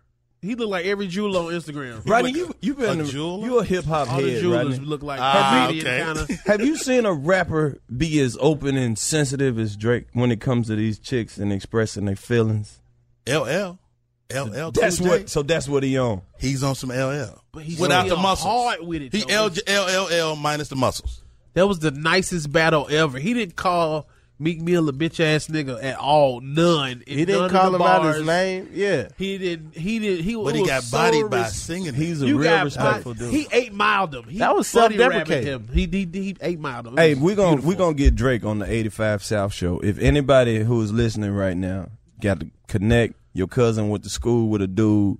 [SPEAKER 5] He look like every jeweler on Instagram.
[SPEAKER 4] Rodney,
[SPEAKER 6] look
[SPEAKER 4] you you been
[SPEAKER 6] a
[SPEAKER 4] a
[SPEAKER 6] jeweler?
[SPEAKER 4] you a hip hop
[SPEAKER 5] All the jewelers
[SPEAKER 4] Rodney.
[SPEAKER 5] look like
[SPEAKER 6] Ah,
[SPEAKER 5] comedian
[SPEAKER 6] okay.
[SPEAKER 5] kind of.
[SPEAKER 4] Have you seen a rapper be as open and sensitive as Drake when it comes to these chicks and expressing their feelings?
[SPEAKER 6] LL. LL.
[SPEAKER 4] That's
[SPEAKER 6] Cool J.
[SPEAKER 4] what. So that's what he on.
[SPEAKER 6] He's on some LL.
[SPEAKER 5] But he's
[SPEAKER 6] Without
[SPEAKER 5] still
[SPEAKER 6] the muscles.
[SPEAKER 5] hard with it.
[SPEAKER 6] He
[SPEAKER 5] though.
[SPEAKER 6] L LLL minus the muscles.
[SPEAKER 5] That was the nicest battle ever. He didn't call Meek Mill a bitch ass nigga at all. None.
[SPEAKER 9] He didn't call him out his name. Yeah,
[SPEAKER 5] He didn't. He didn't. He was.
[SPEAKER 6] But he got
[SPEAKER 5] so
[SPEAKER 6] bodied by
[SPEAKER 5] res-
[SPEAKER 6] singing.
[SPEAKER 4] He's a
[SPEAKER 5] You
[SPEAKER 4] real respectful
[SPEAKER 5] body-
[SPEAKER 4] dude.
[SPEAKER 5] He eight miled him. He
[SPEAKER 9] That was
[SPEAKER 5] buddy
[SPEAKER 9] self-deprecating.
[SPEAKER 5] him. He, he he eight miled him. It
[SPEAKER 4] Hey,
[SPEAKER 5] was
[SPEAKER 4] we gonna we gonna get Drake on the eighty five South show. If anybody who is listening right now got to connect your cousin went to school with a dude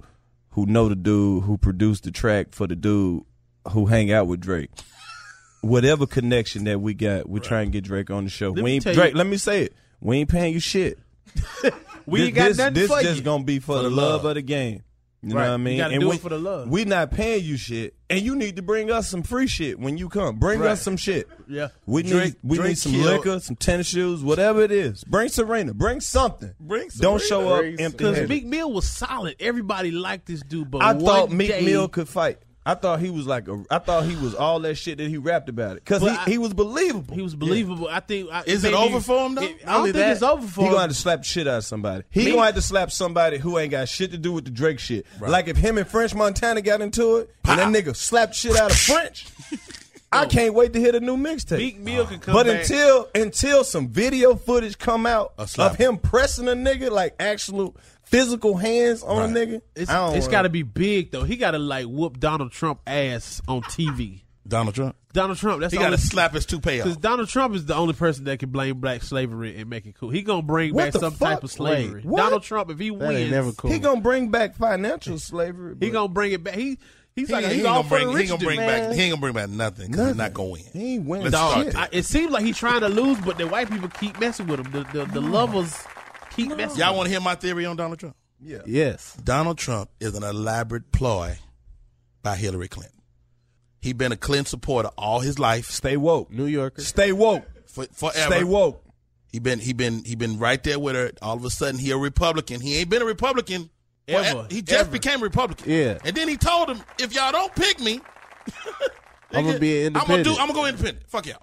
[SPEAKER 4] who know the dude who produced the track for the dude who hang out with Drake. Whatever connection that we got, we try and get Drake on the show.
[SPEAKER 5] Let
[SPEAKER 4] we
[SPEAKER 5] me
[SPEAKER 4] ain't
[SPEAKER 5] tell you-
[SPEAKER 4] Drake. Let me say it. We ain't paying you shit.
[SPEAKER 5] We
[SPEAKER 4] this,
[SPEAKER 5] ain't got
[SPEAKER 4] this,
[SPEAKER 5] nothing
[SPEAKER 4] this
[SPEAKER 5] for
[SPEAKER 4] just
[SPEAKER 5] you.
[SPEAKER 4] gonna be for,
[SPEAKER 6] For
[SPEAKER 4] the
[SPEAKER 6] the
[SPEAKER 4] love
[SPEAKER 6] love.
[SPEAKER 4] of the game. You know what I
[SPEAKER 5] You
[SPEAKER 4] mean?
[SPEAKER 5] gotta
[SPEAKER 4] and
[SPEAKER 5] do
[SPEAKER 4] we,
[SPEAKER 5] it for the love.
[SPEAKER 4] We not paying you shit, and you need to bring us some free shit when you come. Bring
[SPEAKER 5] Right.
[SPEAKER 4] us some shit.
[SPEAKER 5] Yeah.
[SPEAKER 4] We need we
[SPEAKER 6] Drake
[SPEAKER 4] need some
[SPEAKER 6] killed-
[SPEAKER 4] liquor, some tennis shoes, whatever it is. Bring Serena. Bring something.
[SPEAKER 6] Bring
[SPEAKER 4] Don't show up
[SPEAKER 9] Bring
[SPEAKER 4] empty
[SPEAKER 5] Because
[SPEAKER 4] handed.
[SPEAKER 5] Meek Mill was solid. Everybody liked this dude, but
[SPEAKER 4] I
[SPEAKER 5] one
[SPEAKER 4] thought Meek
[SPEAKER 5] day,
[SPEAKER 4] Mill could fight. I thought he was like a. I thought he was all that shit that he rapped about it because he,
[SPEAKER 5] I-
[SPEAKER 4] he was believable.
[SPEAKER 5] He was believable. I think. I,
[SPEAKER 6] Is it over for him, though?
[SPEAKER 5] It- I don't think
[SPEAKER 6] that?
[SPEAKER 5] it's over for
[SPEAKER 4] He
[SPEAKER 5] him.
[SPEAKER 4] He gonna have to slap shit out of somebody. He
[SPEAKER 5] Me-
[SPEAKER 4] gonna have to slap somebody who ain't got shit to do with the Drake shit. Like if him and French Montana got into it, and that nigga slapped shit out of French. I can't wait to hear the new mixtape.
[SPEAKER 5] Meek Mill could come
[SPEAKER 4] But
[SPEAKER 5] back.
[SPEAKER 4] until until some video footage come out of him pressing a nigga like actual physical hands on a nigga,
[SPEAKER 5] It's,
[SPEAKER 4] I don't
[SPEAKER 5] it's
[SPEAKER 4] wanna-
[SPEAKER 5] got to be big though. He got to like whoop Donald Trump ass on TV.
[SPEAKER 6] Donald Trump.
[SPEAKER 5] Donald Trump. That's
[SPEAKER 6] He
[SPEAKER 5] got
[SPEAKER 6] got to slap his toupee
[SPEAKER 5] Because. Donald Trump is the only person that can blame black slavery and make it cool. He gonna bring
[SPEAKER 4] What
[SPEAKER 5] back some
[SPEAKER 4] fuck?
[SPEAKER 5] type of slavery.
[SPEAKER 4] Wait.
[SPEAKER 5] Donald Trump, if he
[SPEAKER 9] that
[SPEAKER 5] wins,
[SPEAKER 9] never cool.
[SPEAKER 4] He gonna bring back financial slavery.
[SPEAKER 5] he gonna bring it back. He he's
[SPEAKER 6] He,
[SPEAKER 5] like he's
[SPEAKER 6] ain't
[SPEAKER 5] all
[SPEAKER 6] gonna
[SPEAKER 5] for
[SPEAKER 6] bring.
[SPEAKER 5] the
[SPEAKER 6] He
[SPEAKER 5] rich
[SPEAKER 6] ain't gonna
[SPEAKER 5] dude.
[SPEAKER 6] bring back.
[SPEAKER 4] man.
[SPEAKER 6] He ain't gonna bring back nothing because he's not gonna win.
[SPEAKER 4] He ain't winning
[SPEAKER 6] Let's
[SPEAKER 5] Dog,
[SPEAKER 6] start
[SPEAKER 5] I, it seems like he's trying to lose, but the white people keep messing with him. The the, the lovers keep messing.
[SPEAKER 6] Y'all want to hear my theory on Donald Trump?
[SPEAKER 4] yeah.
[SPEAKER 9] yes.
[SPEAKER 6] Donald Trump is an elaborate ploy by Hillary Clinton. He been a Clinton supporter all his life,
[SPEAKER 4] Stay woke.
[SPEAKER 9] New Yorker.
[SPEAKER 4] Stay woke.
[SPEAKER 6] for, forever.
[SPEAKER 4] Stay woke.
[SPEAKER 6] He been he been he been right there with her. All of a sudden, he a Republican. He ain't been a Republican
[SPEAKER 5] Ever.
[SPEAKER 6] He just
[SPEAKER 5] Ever.
[SPEAKER 6] became Republican.
[SPEAKER 9] Yeah.
[SPEAKER 6] and then he told him, if y'all don't pick me,
[SPEAKER 9] I'm gonna be
[SPEAKER 6] I'm gonna do.
[SPEAKER 9] independent.
[SPEAKER 6] I'm gonna go independent. Fuck y'all.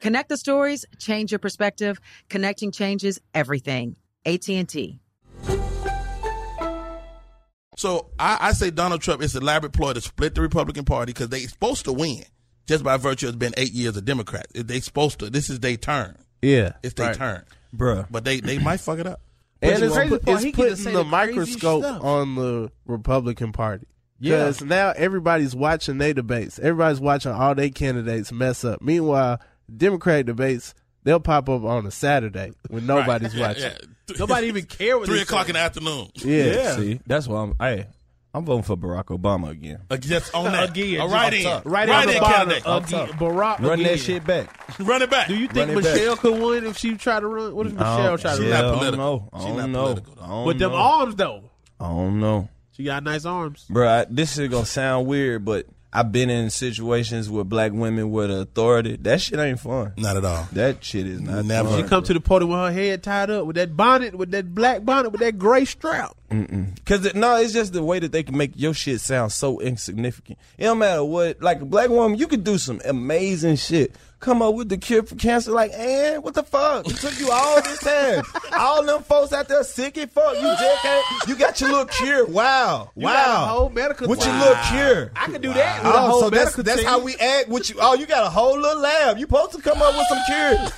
[SPEAKER 8] Connect the stories, change your perspective. Connecting changes everything. AT&T.
[SPEAKER 6] So I, I say Donald Trump is an elaborate ploy to split the Republican Party because they're supposed to win just by virtue of being eight years a Democrat. They supposed to. This is their turn.
[SPEAKER 9] Yeah,
[SPEAKER 6] It's their
[SPEAKER 9] right.
[SPEAKER 6] turn,
[SPEAKER 4] Bruh.
[SPEAKER 6] but they they might fuck it up.
[SPEAKER 9] And it's,
[SPEAKER 5] crazy
[SPEAKER 9] put- it's
[SPEAKER 5] he
[SPEAKER 9] putting the,
[SPEAKER 5] the
[SPEAKER 9] microscope
[SPEAKER 5] stuff.
[SPEAKER 9] on the Republican Party.
[SPEAKER 5] Yeah.
[SPEAKER 9] Because now everybody's watching their debates. Everybody's watching all their candidates mess up. Meanwhile, Democratic debates, they'll pop up on a Saturday when nobody's
[SPEAKER 6] Yeah,
[SPEAKER 9] watching.
[SPEAKER 6] yeah.
[SPEAKER 5] Nobody even care what
[SPEAKER 6] Three o'clock
[SPEAKER 5] say.
[SPEAKER 6] in the afternoon.
[SPEAKER 9] Yeah.
[SPEAKER 4] See, that's why I'm. Hey, I'm voting for Barack Obama again.
[SPEAKER 6] Uh, just on that.
[SPEAKER 5] Again,
[SPEAKER 6] All right
[SPEAKER 5] just
[SPEAKER 6] in.
[SPEAKER 5] Right,
[SPEAKER 6] Right
[SPEAKER 5] on
[SPEAKER 6] in,
[SPEAKER 5] the bottom.
[SPEAKER 6] candidate.
[SPEAKER 5] Again, Barack
[SPEAKER 4] Run
[SPEAKER 5] again.
[SPEAKER 4] that shit back.
[SPEAKER 6] Run it back.
[SPEAKER 5] Do you think
[SPEAKER 4] it back.
[SPEAKER 5] Michelle could win if she tried to run? What if Michelle tried to
[SPEAKER 6] She
[SPEAKER 5] run?
[SPEAKER 6] not
[SPEAKER 4] I don't
[SPEAKER 6] political.
[SPEAKER 4] know. I don't
[SPEAKER 6] not
[SPEAKER 4] know.
[SPEAKER 6] political, though.
[SPEAKER 5] With them
[SPEAKER 4] know.
[SPEAKER 5] arms though,
[SPEAKER 4] I don't know.
[SPEAKER 5] she got nice arms.
[SPEAKER 4] Bro, I, this is gonna sound weird, but I've been in situations with black women with authority. That shit ain't fun.
[SPEAKER 6] Not at all.
[SPEAKER 4] That shit is not
[SPEAKER 6] Never.
[SPEAKER 4] fun.
[SPEAKER 5] She come to the party with her head tied up, with that bonnet, with that black bonnet, with that gray strap.
[SPEAKER 4] Cause it, no, it's just the way that they can make your shit sound so insignificant. It don't matter what, like a black woman, you could do some amazing shit. Come up with the cure for cancer, like, and what the fuck? It took you all this time. all them folks out there sick and fuck. You just can't, you got your little cure. Wow,
[SPEAKER 5] You
[SPEAKER 4] wow.
[SPEAKER 5] got a whole medical
[SPEAKER 4] With
[SPEAKER 5] team.
[SPEAKER 4] your little cure.
[SPEAKER 5] I could do that. With a
[SPEAKER 4] Oh,
[SPEAKER 5] whole
[SPEAKER 4] so that's
[SPEAKER 5] medical
[SPEAKER 4] that's
[SPEAKER 5] team.
[SPEAKER 4] how we act. With you, oh, you got a whole little lab. You supposed to come up with some cures.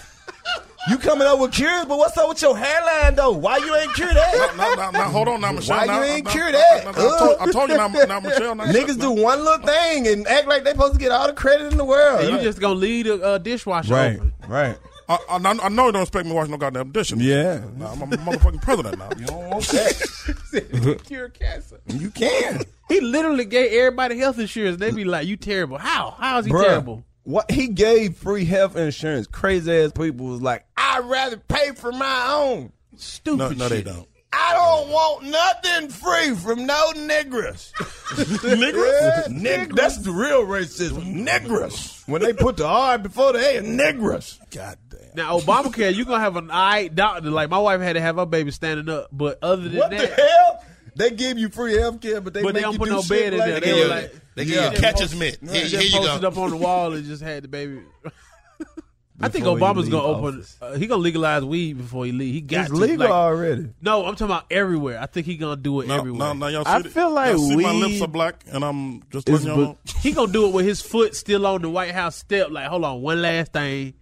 [SPEAKER 4] You coming up with cures, but what's up with your hairline though? Why you ain't cure that?
[SPEAKER 6] No, no, no, hold on now, Michelle.
[SPEAKER 4] Why
[SPEAKER 6] now,
[SPEAKER 4] you ain't
[SPEAKER 6] now,
[SPEAKER 4] cure that?
[SPEAKER 6] now, now, I, told, I told you now, now Michelle. Now,
[SPEAKER 4] Niggas do one little thing and act like they supposed to get all the credit in the world.
[SPEAKER 5] And you just gonna leave the uh, dishwasher
[SPEAKER 4] right,
[SPEAKER 5] open.
[SPEAKER 4] right.
[SPEAKER 6] I, I, I know you don't expect me to wash no goddamn dishes.
[SPEAKER 4] Yeah.
[SPEAKER 6] Nah, I'm a motherfucking president now. You don't want that.
[SPEAKER 5] Cure cancer.
[SPEAKER 4] You can,
[SPEAKER 5] He literally gave everybody health insurance. They be like, "You terrible? How? How is he
[SPEAKER 4] Bruh.
[SPEAKER 5] terrible?"
[SPEAKER 4] What he gave free health insurance. Crazy ass people was like, I'd rather pay for my own.
[SPEAKER 5] Stupid.
[SPEAKER 6] No, no, they don't.
[SPEAKER 4] I don't want nothing free from no niggers. niggers? Nig- that's the real racism. Niggers. When they put the R before the A, niggers.
[SPEAKER 6] God damn.
[SPEAKER 5] Now Obamacare, you gonna have an eye doctor. Like my wife had to have her baby standing up, but other than
[SPEAKER 4] What the
[SPEAKER 5] that,
[SPEAKER 4] hell? They give you free health care, but they
[SPEAKER 5] But they
[SPEAKER 4] make
[SPEAKER 5] don't
[SPEAKER 4] you
[SPEAKER 5] put
[SPEAKER 4] do
[SPEAKER 5] no
[SPEAKER 4] shit
[SPEAKER 5] bed in
[SPEAKER 4] like
[SPEAKER 5] there.
[SPEAKER 4] that.
[SPEAKER 5] They
[SPEAKER 6] Yeah.
[SPEAKER 5] were like,
[SPEAKER 6] They give
[SPEAKER 5] yeah,
[SPEAKER 6] you a
[SPEAKER 5] just
[SPEAKER 6] catcher's
[SPEAKER 5] post-
[SPEAKER 6] mitt.
[SPEAKER 5] yeah,
[SPEAKER 6] Here,
[SPEAKER 5] just
[SPEAKER 6] here you
[SPEAKER 5] posted
[SPEAKER 6] go.
[SPEAKER 5] up on the wall and just had the baby. I think Obama's gonna open.
[SPEAKER 4] office.
[SPEAKER 5] Uh, he gonna legalize weed before he leave. He got
[SPEAKER 4] It's
[SPEAKER 5] to.
[SPEAKER 4] legal
[SPEAKER 5] Like,
[SPEAKER 4] already.
[SPEAKER 5] no, I'm talking about everywhere. I think he gonna do it
[SPEAKER 6] No,
[SPEAKER 5] everywhere.
[SPEAKER 6] no, no, y'all see
[SPEAKER 9] I
[SPEAKER 6] it?
[SPEAKER 9] feel like
[SPEAKER 6] y'all see my lips are black, and I'm just
[SPEAKER 9] is
[SPEAKER 6] letting y'all know.
[SPEAKER 5] He gonna do it with his foot still on the White House step. Like, hold on, one last thing,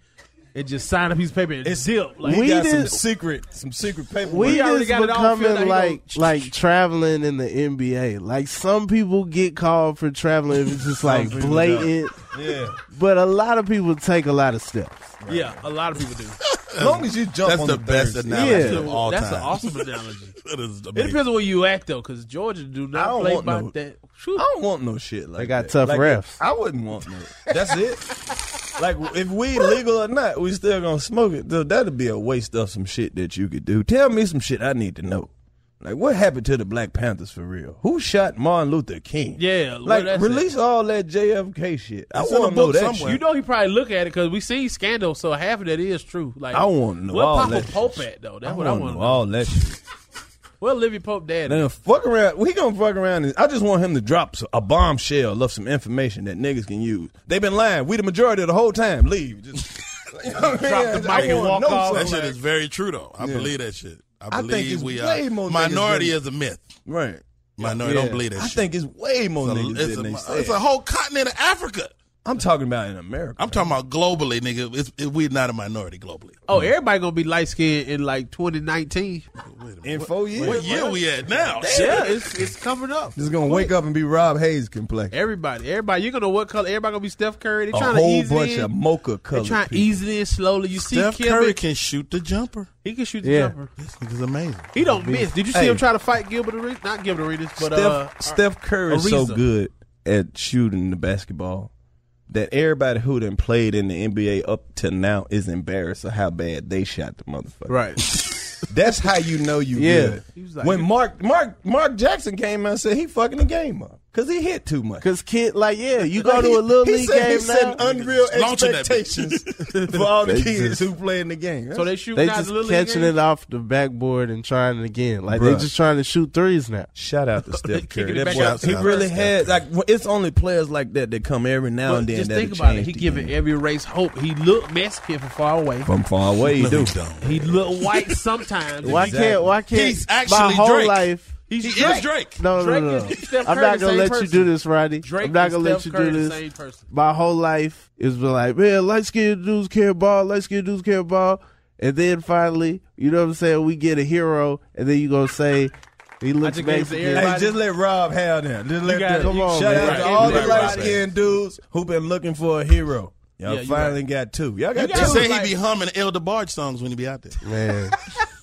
[SPEAKER 5] and just sign a piece of paper and zip. Like,
[SPEAKER 4] He
[SPEAKER 9] We
[SPEAKER 4] got some
[SPEAKER 9] did-
[SPEAKER 4] secret, some secret paper.
[SPEAKER 9] We
[SPEAKER 5] He already
[SPEAKER 9] is
[SPEAKER 5] got it all filled
[SPEAKER 9] becoming like like traveling in the NBA. Like some people get called for traveling if it's just like blatant,
[SPEAKER 4] yeah.
[SPEAKER 9] but a lot of people take a lot of steps.
[SPEAKER 5] yeah, a lot of people do.
[SPEAKER 4] As long as you jump
[SPEAKER 6] That's
[SPEAKER 4] on
[SPEAKER 6] the
[SPEAKER 4] the
[SPEAKER 6] best
[SPEAKER 4] Thursday.
[SPEAKER 6] analogy
[SPEAKER 9] Yeah.
[SPEAKER 6] of all
[SPEAKER 5] That's
[SPEAKER 6] time.
[SPEAKER 5] That's an awesome analogy. It depends on where you act though, because Georgia do not play
[SPEAKER 4] want
[SPEAKER 5] by
[SPEAKER 4] no-
[SPEAKER 5] that. Whew.
[SPEAKER 4] I don't want no shit like that.
[SPEAKER 9] They got
[SPEAKER 4] that.
[SPEAKER 9] tough
[SPEAKER 4] Like,
[SPEAKER 9] refs.
[SPEAKER 4] I wouldn't want no. That's it. like if we legal or not, we still gonna smoke it. Though That'd be a waste of some shit that you could do. Tell me some shit I need to know. Like what happened to the Black Panthers for real? Who shot Martin Luther King?
[SPEAKER 5] Yeah,
[SPEAKER 4] like release all that JFK shit. I want to know that
[SPEAKER 6] somewhere.
[SPEAKER 4] shit.
[SPEAKER 5] You know he probably look at it because we see scandal, so half of that is true. Like
[SPEAKER 4] I wanna know
[SPEAKER 5] where
[SPEAKER 4] all
[SPEAKER 5] Papa
[SPEAKER 4] that
[SPEAKER 5] Pope
[SPEAKER 4] shit.
[SPEAKER 5] at though.
[SPEAKER 4] I
[SPEAKER 5] That's what I
[SPEAKER 4] know
[SPEAKER 5] to know.
[SPEAKER 4] all that shit.
[SPEAKER 5] Well, Olivia Pope dad.
[SPEAKER 4] Now, fuck around. We gonna fuck around. And I just want him to drop a bombshell of some information that niggas can use. They've been lying. We the majority of the whole time. Leave. Just, you know what
[SPEAKER 6] Drop
[SPEAKER 4] mean?
[SPEAKER 6] the mic and walk off. That shit is very true, though. I
[SPEAKER 4] Yeah.
[SPEAKER 6] believe that shit. I
[SPEAKER 4] I think
[SPEAKER 6] believe
[SPEAKER 4] it's
[SPEAKER 6] we
[SPEAKER 4] way
[SPEAKER 6] are.
[SPEAKER 4] more
[SPEAKER 6] Minority is a myth.
[SPEAKER 4] Right.
[SPEAKER 6] Minority
[SPEAKER 4] Yeah.
[SPEAKER 6] don't believe that shit.
[SPEAKER 4] I
[SPEAKER 6] shit.
[SPEAKER 4] think it's way more
[SPEAKER 6] It's a-
[SPEAKER 4] niggas
[SPEAKER 6] it's
[SPEAKER 4] than
[SPEAKER 6] a-
[SPEAKER 4] they say.
[SPEAKER 6] It's a whole continent of Africa.
[SPEAKER 4] I'm talking about in America.
[SPEAKER 6] I'm talking about globally, nigga. It's, it, we're not a minority globally.
[SPEAKER 5] Oh, everybody gonna be light skinned in like 2019.
[SPEAKER 4] In four years.
[SPEAKER 6] What year we at now?
[SPEAKER 5] Yeah, it's it's coming up.
[SPEAKER 4] Just gonna wake up and be Rob Haze complexion.
[SPEAKER 5] Everybody, everybody, you gonna know what color? Everybody gonna be Steph Curry. They
[SPEAKER 4] A
[SPEAKER 5] trying to
[SPEAKER 4] whole
[SPEAKER 5] ease
[SPEAKER 4] bunch
[SPEAKER 5] in.
[SPEAKER 4] of mocha
[SPEAKER 5] They
[SPEAKER 4] colored
[SPEAKER 5] trying to
[SPEAKER 4] people.
[SPEAKER 5] ease it slowly. You see,
[SPEAKER 6] Steph Curry can shoot the jumper.
[SPEAKER 5] he can shoot the
[SPEAKER 9] Yeah.
[SPEAKER 5] jumper.
[SPEAKER 6] This nigga's amazing.
[SPEAKER 5] He don't miss. Did you see
[SPEAKER 4] Hey.
[SPEAKER 5] him try to fight Gilbert Arenas? Not Gilbert Arenas, but
[SPEAKER 4] Steph,
[SPEAKER 5] uh,
[SPEAKER 4] Steph Curry is so good at shooting the basketball that everybody who done played in the NBA up to now is embarrassed of how bad they shot the motherfucker.
[SPEAKER 5] right.
[SPEAKER 4] That's how you know you
[SPEAKER 9] Yeah.
[SPEAKER 4] good.
[SPEAKER 5] Like-
[SPEAKER 4] when Mark Mark Mark Jackson came out and said he fucking the game up because he hit too much.
[SPEAKER 9] Cause kid, like yeah, you go
[SPEAKER 4] Like,
[SPEAKER 9] to
[SPEAKER 4] he-
[SPEAKER 9] a little
[SPEAKER 4] he
[SPEAKER 9] league
[SPEAKER 4] said
[SPEAKER 9] game
[SPEAKER 4] he's setting
[SPEAKER 9] now.
[SPEAKER 4] unreal
[SPEAKER 6] Launching that
[SPEAKER 4] expectations for all the kids
[SPEAKER 9] just-
[SPEAKER 4] who play in the game.
[SPEAKER 5] So they shoot
[SPEAKER 9] They just
[SPEAKER 5] the
[SPEAKER 9] catching
[SPEAKER 5] league
[SPEAKER 9] it off the backboard and trying it again. Like
[SPEAKER 4] Bruh.
[SPEAKER 9] they just trying to shoot threes now.
[SPEAKER 4] Shout out to Steph
[SPEAKER 5] Kicking
[SPEAKER 4] Curry. That boy,
[SPEAKER 5] out.
[SPEAKER 4] he
[SPEAKER 6] out
[SPEAKER 4] really had like it's only players like that that come every now
[SPEAKER 5] But
[SPEAKER 4] and then.
[SPEAKER 5] just
[SPEAKER 4] that'll
[SPEAKER 5] think about it. He giving
[SPEAKER 4] game.
[SPEAKER 5] every race hope. He look Mexican from far away.
[SPEAKER 4] from far away. He do.
[SPEAKER 6] he don't.
[SPEAKER 5] He look white sometimes.
[SPEAKER 9] Why can't? Why can't?
[SPEAKER 6] He's
[SPEAKER 9] my
[SPEAKER 6] actually
[SPEAKER 9] whole
[SPEAKER 6] Drake.
[SPEAKER 9] life.
[SPEAKER 5] He's
[SPEAKER 6] He
[SPEAKER 5] Drake.
[SPEAKER 6] is Drake.
[SPEAKER 9] No, no,
[SPEAKER 5] Drake
[SPEAKER 9] no, no.
[SPEAKER 5] is
[SPEAKER 9] I'm not gonna let
[SPEAKER 5] person.
[SPEAKER 9] you do this, Roddy.
[SPEAKER 5] Drake
[SPEAKER 9] I'm not gonna let
[SPEAKER 5] Steph
[SPEAKER 9] you
[SPEAKER 5] Curry
[SPEAKER 9] do this. My whole life is been like, man, light skinned dudes care ball, light skinned dudes care ball. And then finally, you know what I'm saying? We get a hero, and then you gonna say he looks
[SPEAKER 5] just gave it to
[SPEAKER 9] Mexican.
[SPEAKER 4] Hey, just let Rob have them. Just let
[SPEAKER 5] got
[SPEAKER 4] them.
[SPEAKER 5] it. Come
[SPEAKER 9] on,
[SPEAKER 4] Shout
[SPEAKER 9] man.
[SPEAKER 4] out to all the light skinned dudes who been looking for a hero. Y'all
[SPEAKER 5] Yeah, you
[SPEAKER 4] finally got two. Y'all got
[SPEAKER 5] You
[SPEAKER 6] They
[SPEAKER 5] got
[SPEAKER 4] two.
[SPEAKER 6] say he
[SPEAKER 5] like-
[SPEAKER 6] be humming El DeBarge songs when he be out there.
[SPEAKER 9] Man,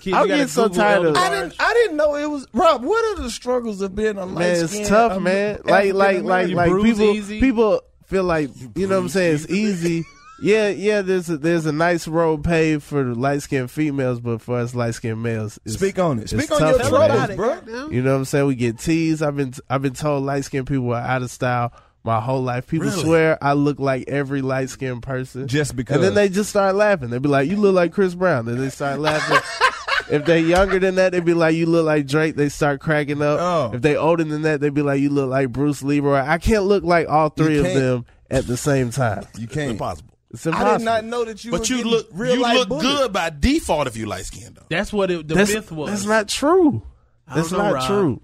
[SPEAKER 5] Kids,
[SPEAKER 9] I'm getting so tired of-
[SPEAKER 5] Elder
[SPEAKER 4] I didn't. I didn't know it was Rob. What are the struggles of being a light
[SPEAKER 9] man, it's tough, man. Like, like, like, like people,
[SPEAKER 5] easy.
[SPEAKER 9] people feel like you know what I'm saying. It's easy. Yeah, yeah. There's a, there's a nice road paved for the light skinned females, but for us light skinned males, it's,
[SPEAKER 4] Speak on it.
[SPEAKER 9] it's
[SPEAKER 4] Speak on your
[SPEAKER 9] tougher,
[SPEAKER 4] troubles, bro.
[SPEAKER 9] You know what I'm saying? We get teased. I've been I've been told light skinned people are out of style my whole life. People
[SPEAKER 6] Really?
[SPEAKER 9] swear I look like every light skinned person.
[SPEAKER 4] Just because.
[SPEAKER 9] And then they just start laughing. They be like, "You look like Chris Brown." Then they start laughing. if they younger than that, they'd be like, "You look like Drake." They start cracking up.
[SPEAKER 4] Oh.
[SPEAKER 9] If they older than that, they'd be like, "You look like Bruce Leroy." I can't look like all three of them at the same time.
[SPEAKER 4] you can't.
[SPEAKER 6] Impossible.
[SPEAKER 9] It's
[SPEAKER 4] I did not know that you.
[SPEAKER 6] But
[SPEAKER 4] were
[SPEAKER 6] you look
[SPEAKER 4] real
[SPEAKER 6] you look
[SPEAKER 4] bullied.
[SPEAKER 6] good by default if you light skinned though.
[SPEAKER 5] That's what it, the
[SPEAKER 9] that's,
[SPEAKER 5] myth was.
[SPEAKER 9] that's not true.
[SPEAKER 5] I don't
[SPEAKER 9] That's
[SPEAKER 5] know,
[SPEAKER 9] not
[SPEAKER 5] Rob.
[SPEAKER 9] true.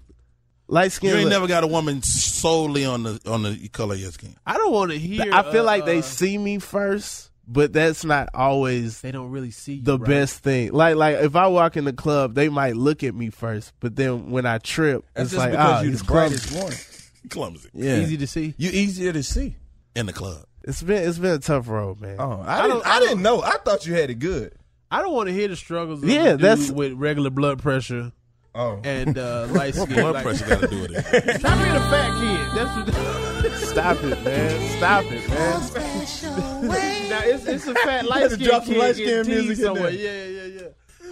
[SPEAKER 9] Light skin.
[SPEAKER 6] You ain't
[SPEAKER 9] look-
[SPEAKER 6] never got a woman solely on the on the color of your skin.
[SPEAKER 5] I don't want to hear.
[SPEAKER 9] I feel
[SPEAKER 5] uh,
[SPEAKER 9] like they
[SPEAKER 5] uh,
[SPEAKER 9] see me first, but that's not always
[SPEAKER 5] they don't really see you,
[SPEAKER 9] the
[SPEAKER 5] right?
[SPEAKER 9] best thing. Like like if I walk in the club, they might look at me first, but then when I trip,
[SPEAKER 4] That's
[SPEAKER 9] it's
[SPEAKER 4] just
[SPEAKER 9] like
[SPEAKER 4] because
[SPEAKER 9] ah,
[SPEAKER 4] you're the
[SPEAKER 9] clumsy.
[SPEAKER 4] brightest one.
[SPEAKER 6] Clumsy.
[SPEAKER 4] Yeah,
[SPEAKER 5] Easy to see.
[SPEAKER 4] You easier to see.
[SPEAKER 6] In the club.
[SPEAKER 9] It's been it's been a tough road, man.
[SPEAKER 4] Oh, I, didn't. I, didn't know. I thought you had it good.
[SPEAKER 5] I don't want to hear the struggles. Of
[SPEAKER 9] Yeah, that's-
[SPEAKER 5] with regular blood pressure
[SPEAKER 4] Oh,
[SPEAKER 5] and uh, light skin.
[SPEAKER 6] Blood
[SPEAKER 5] like,
[SPEAKER 6] pressure got to do with it.
[SPEAKER 5] Stop being a fat kid. That's what.
[SPEAKER 9] Stop it, man. Stop it, man.
[SPEAKER 5] now it's, it's a fat light
[SPEAKER 4] Better
[SPEAKER 5] skin
[SPEAKER 4] drop some
[SPEAKER 5] kid
[SPEAKER 4] light-skinned
[SPEAKER 5] getting
[SPEAKER 4] music
[SPEAKER 5] somewhere. Yeah, yeah, yeah, yeah.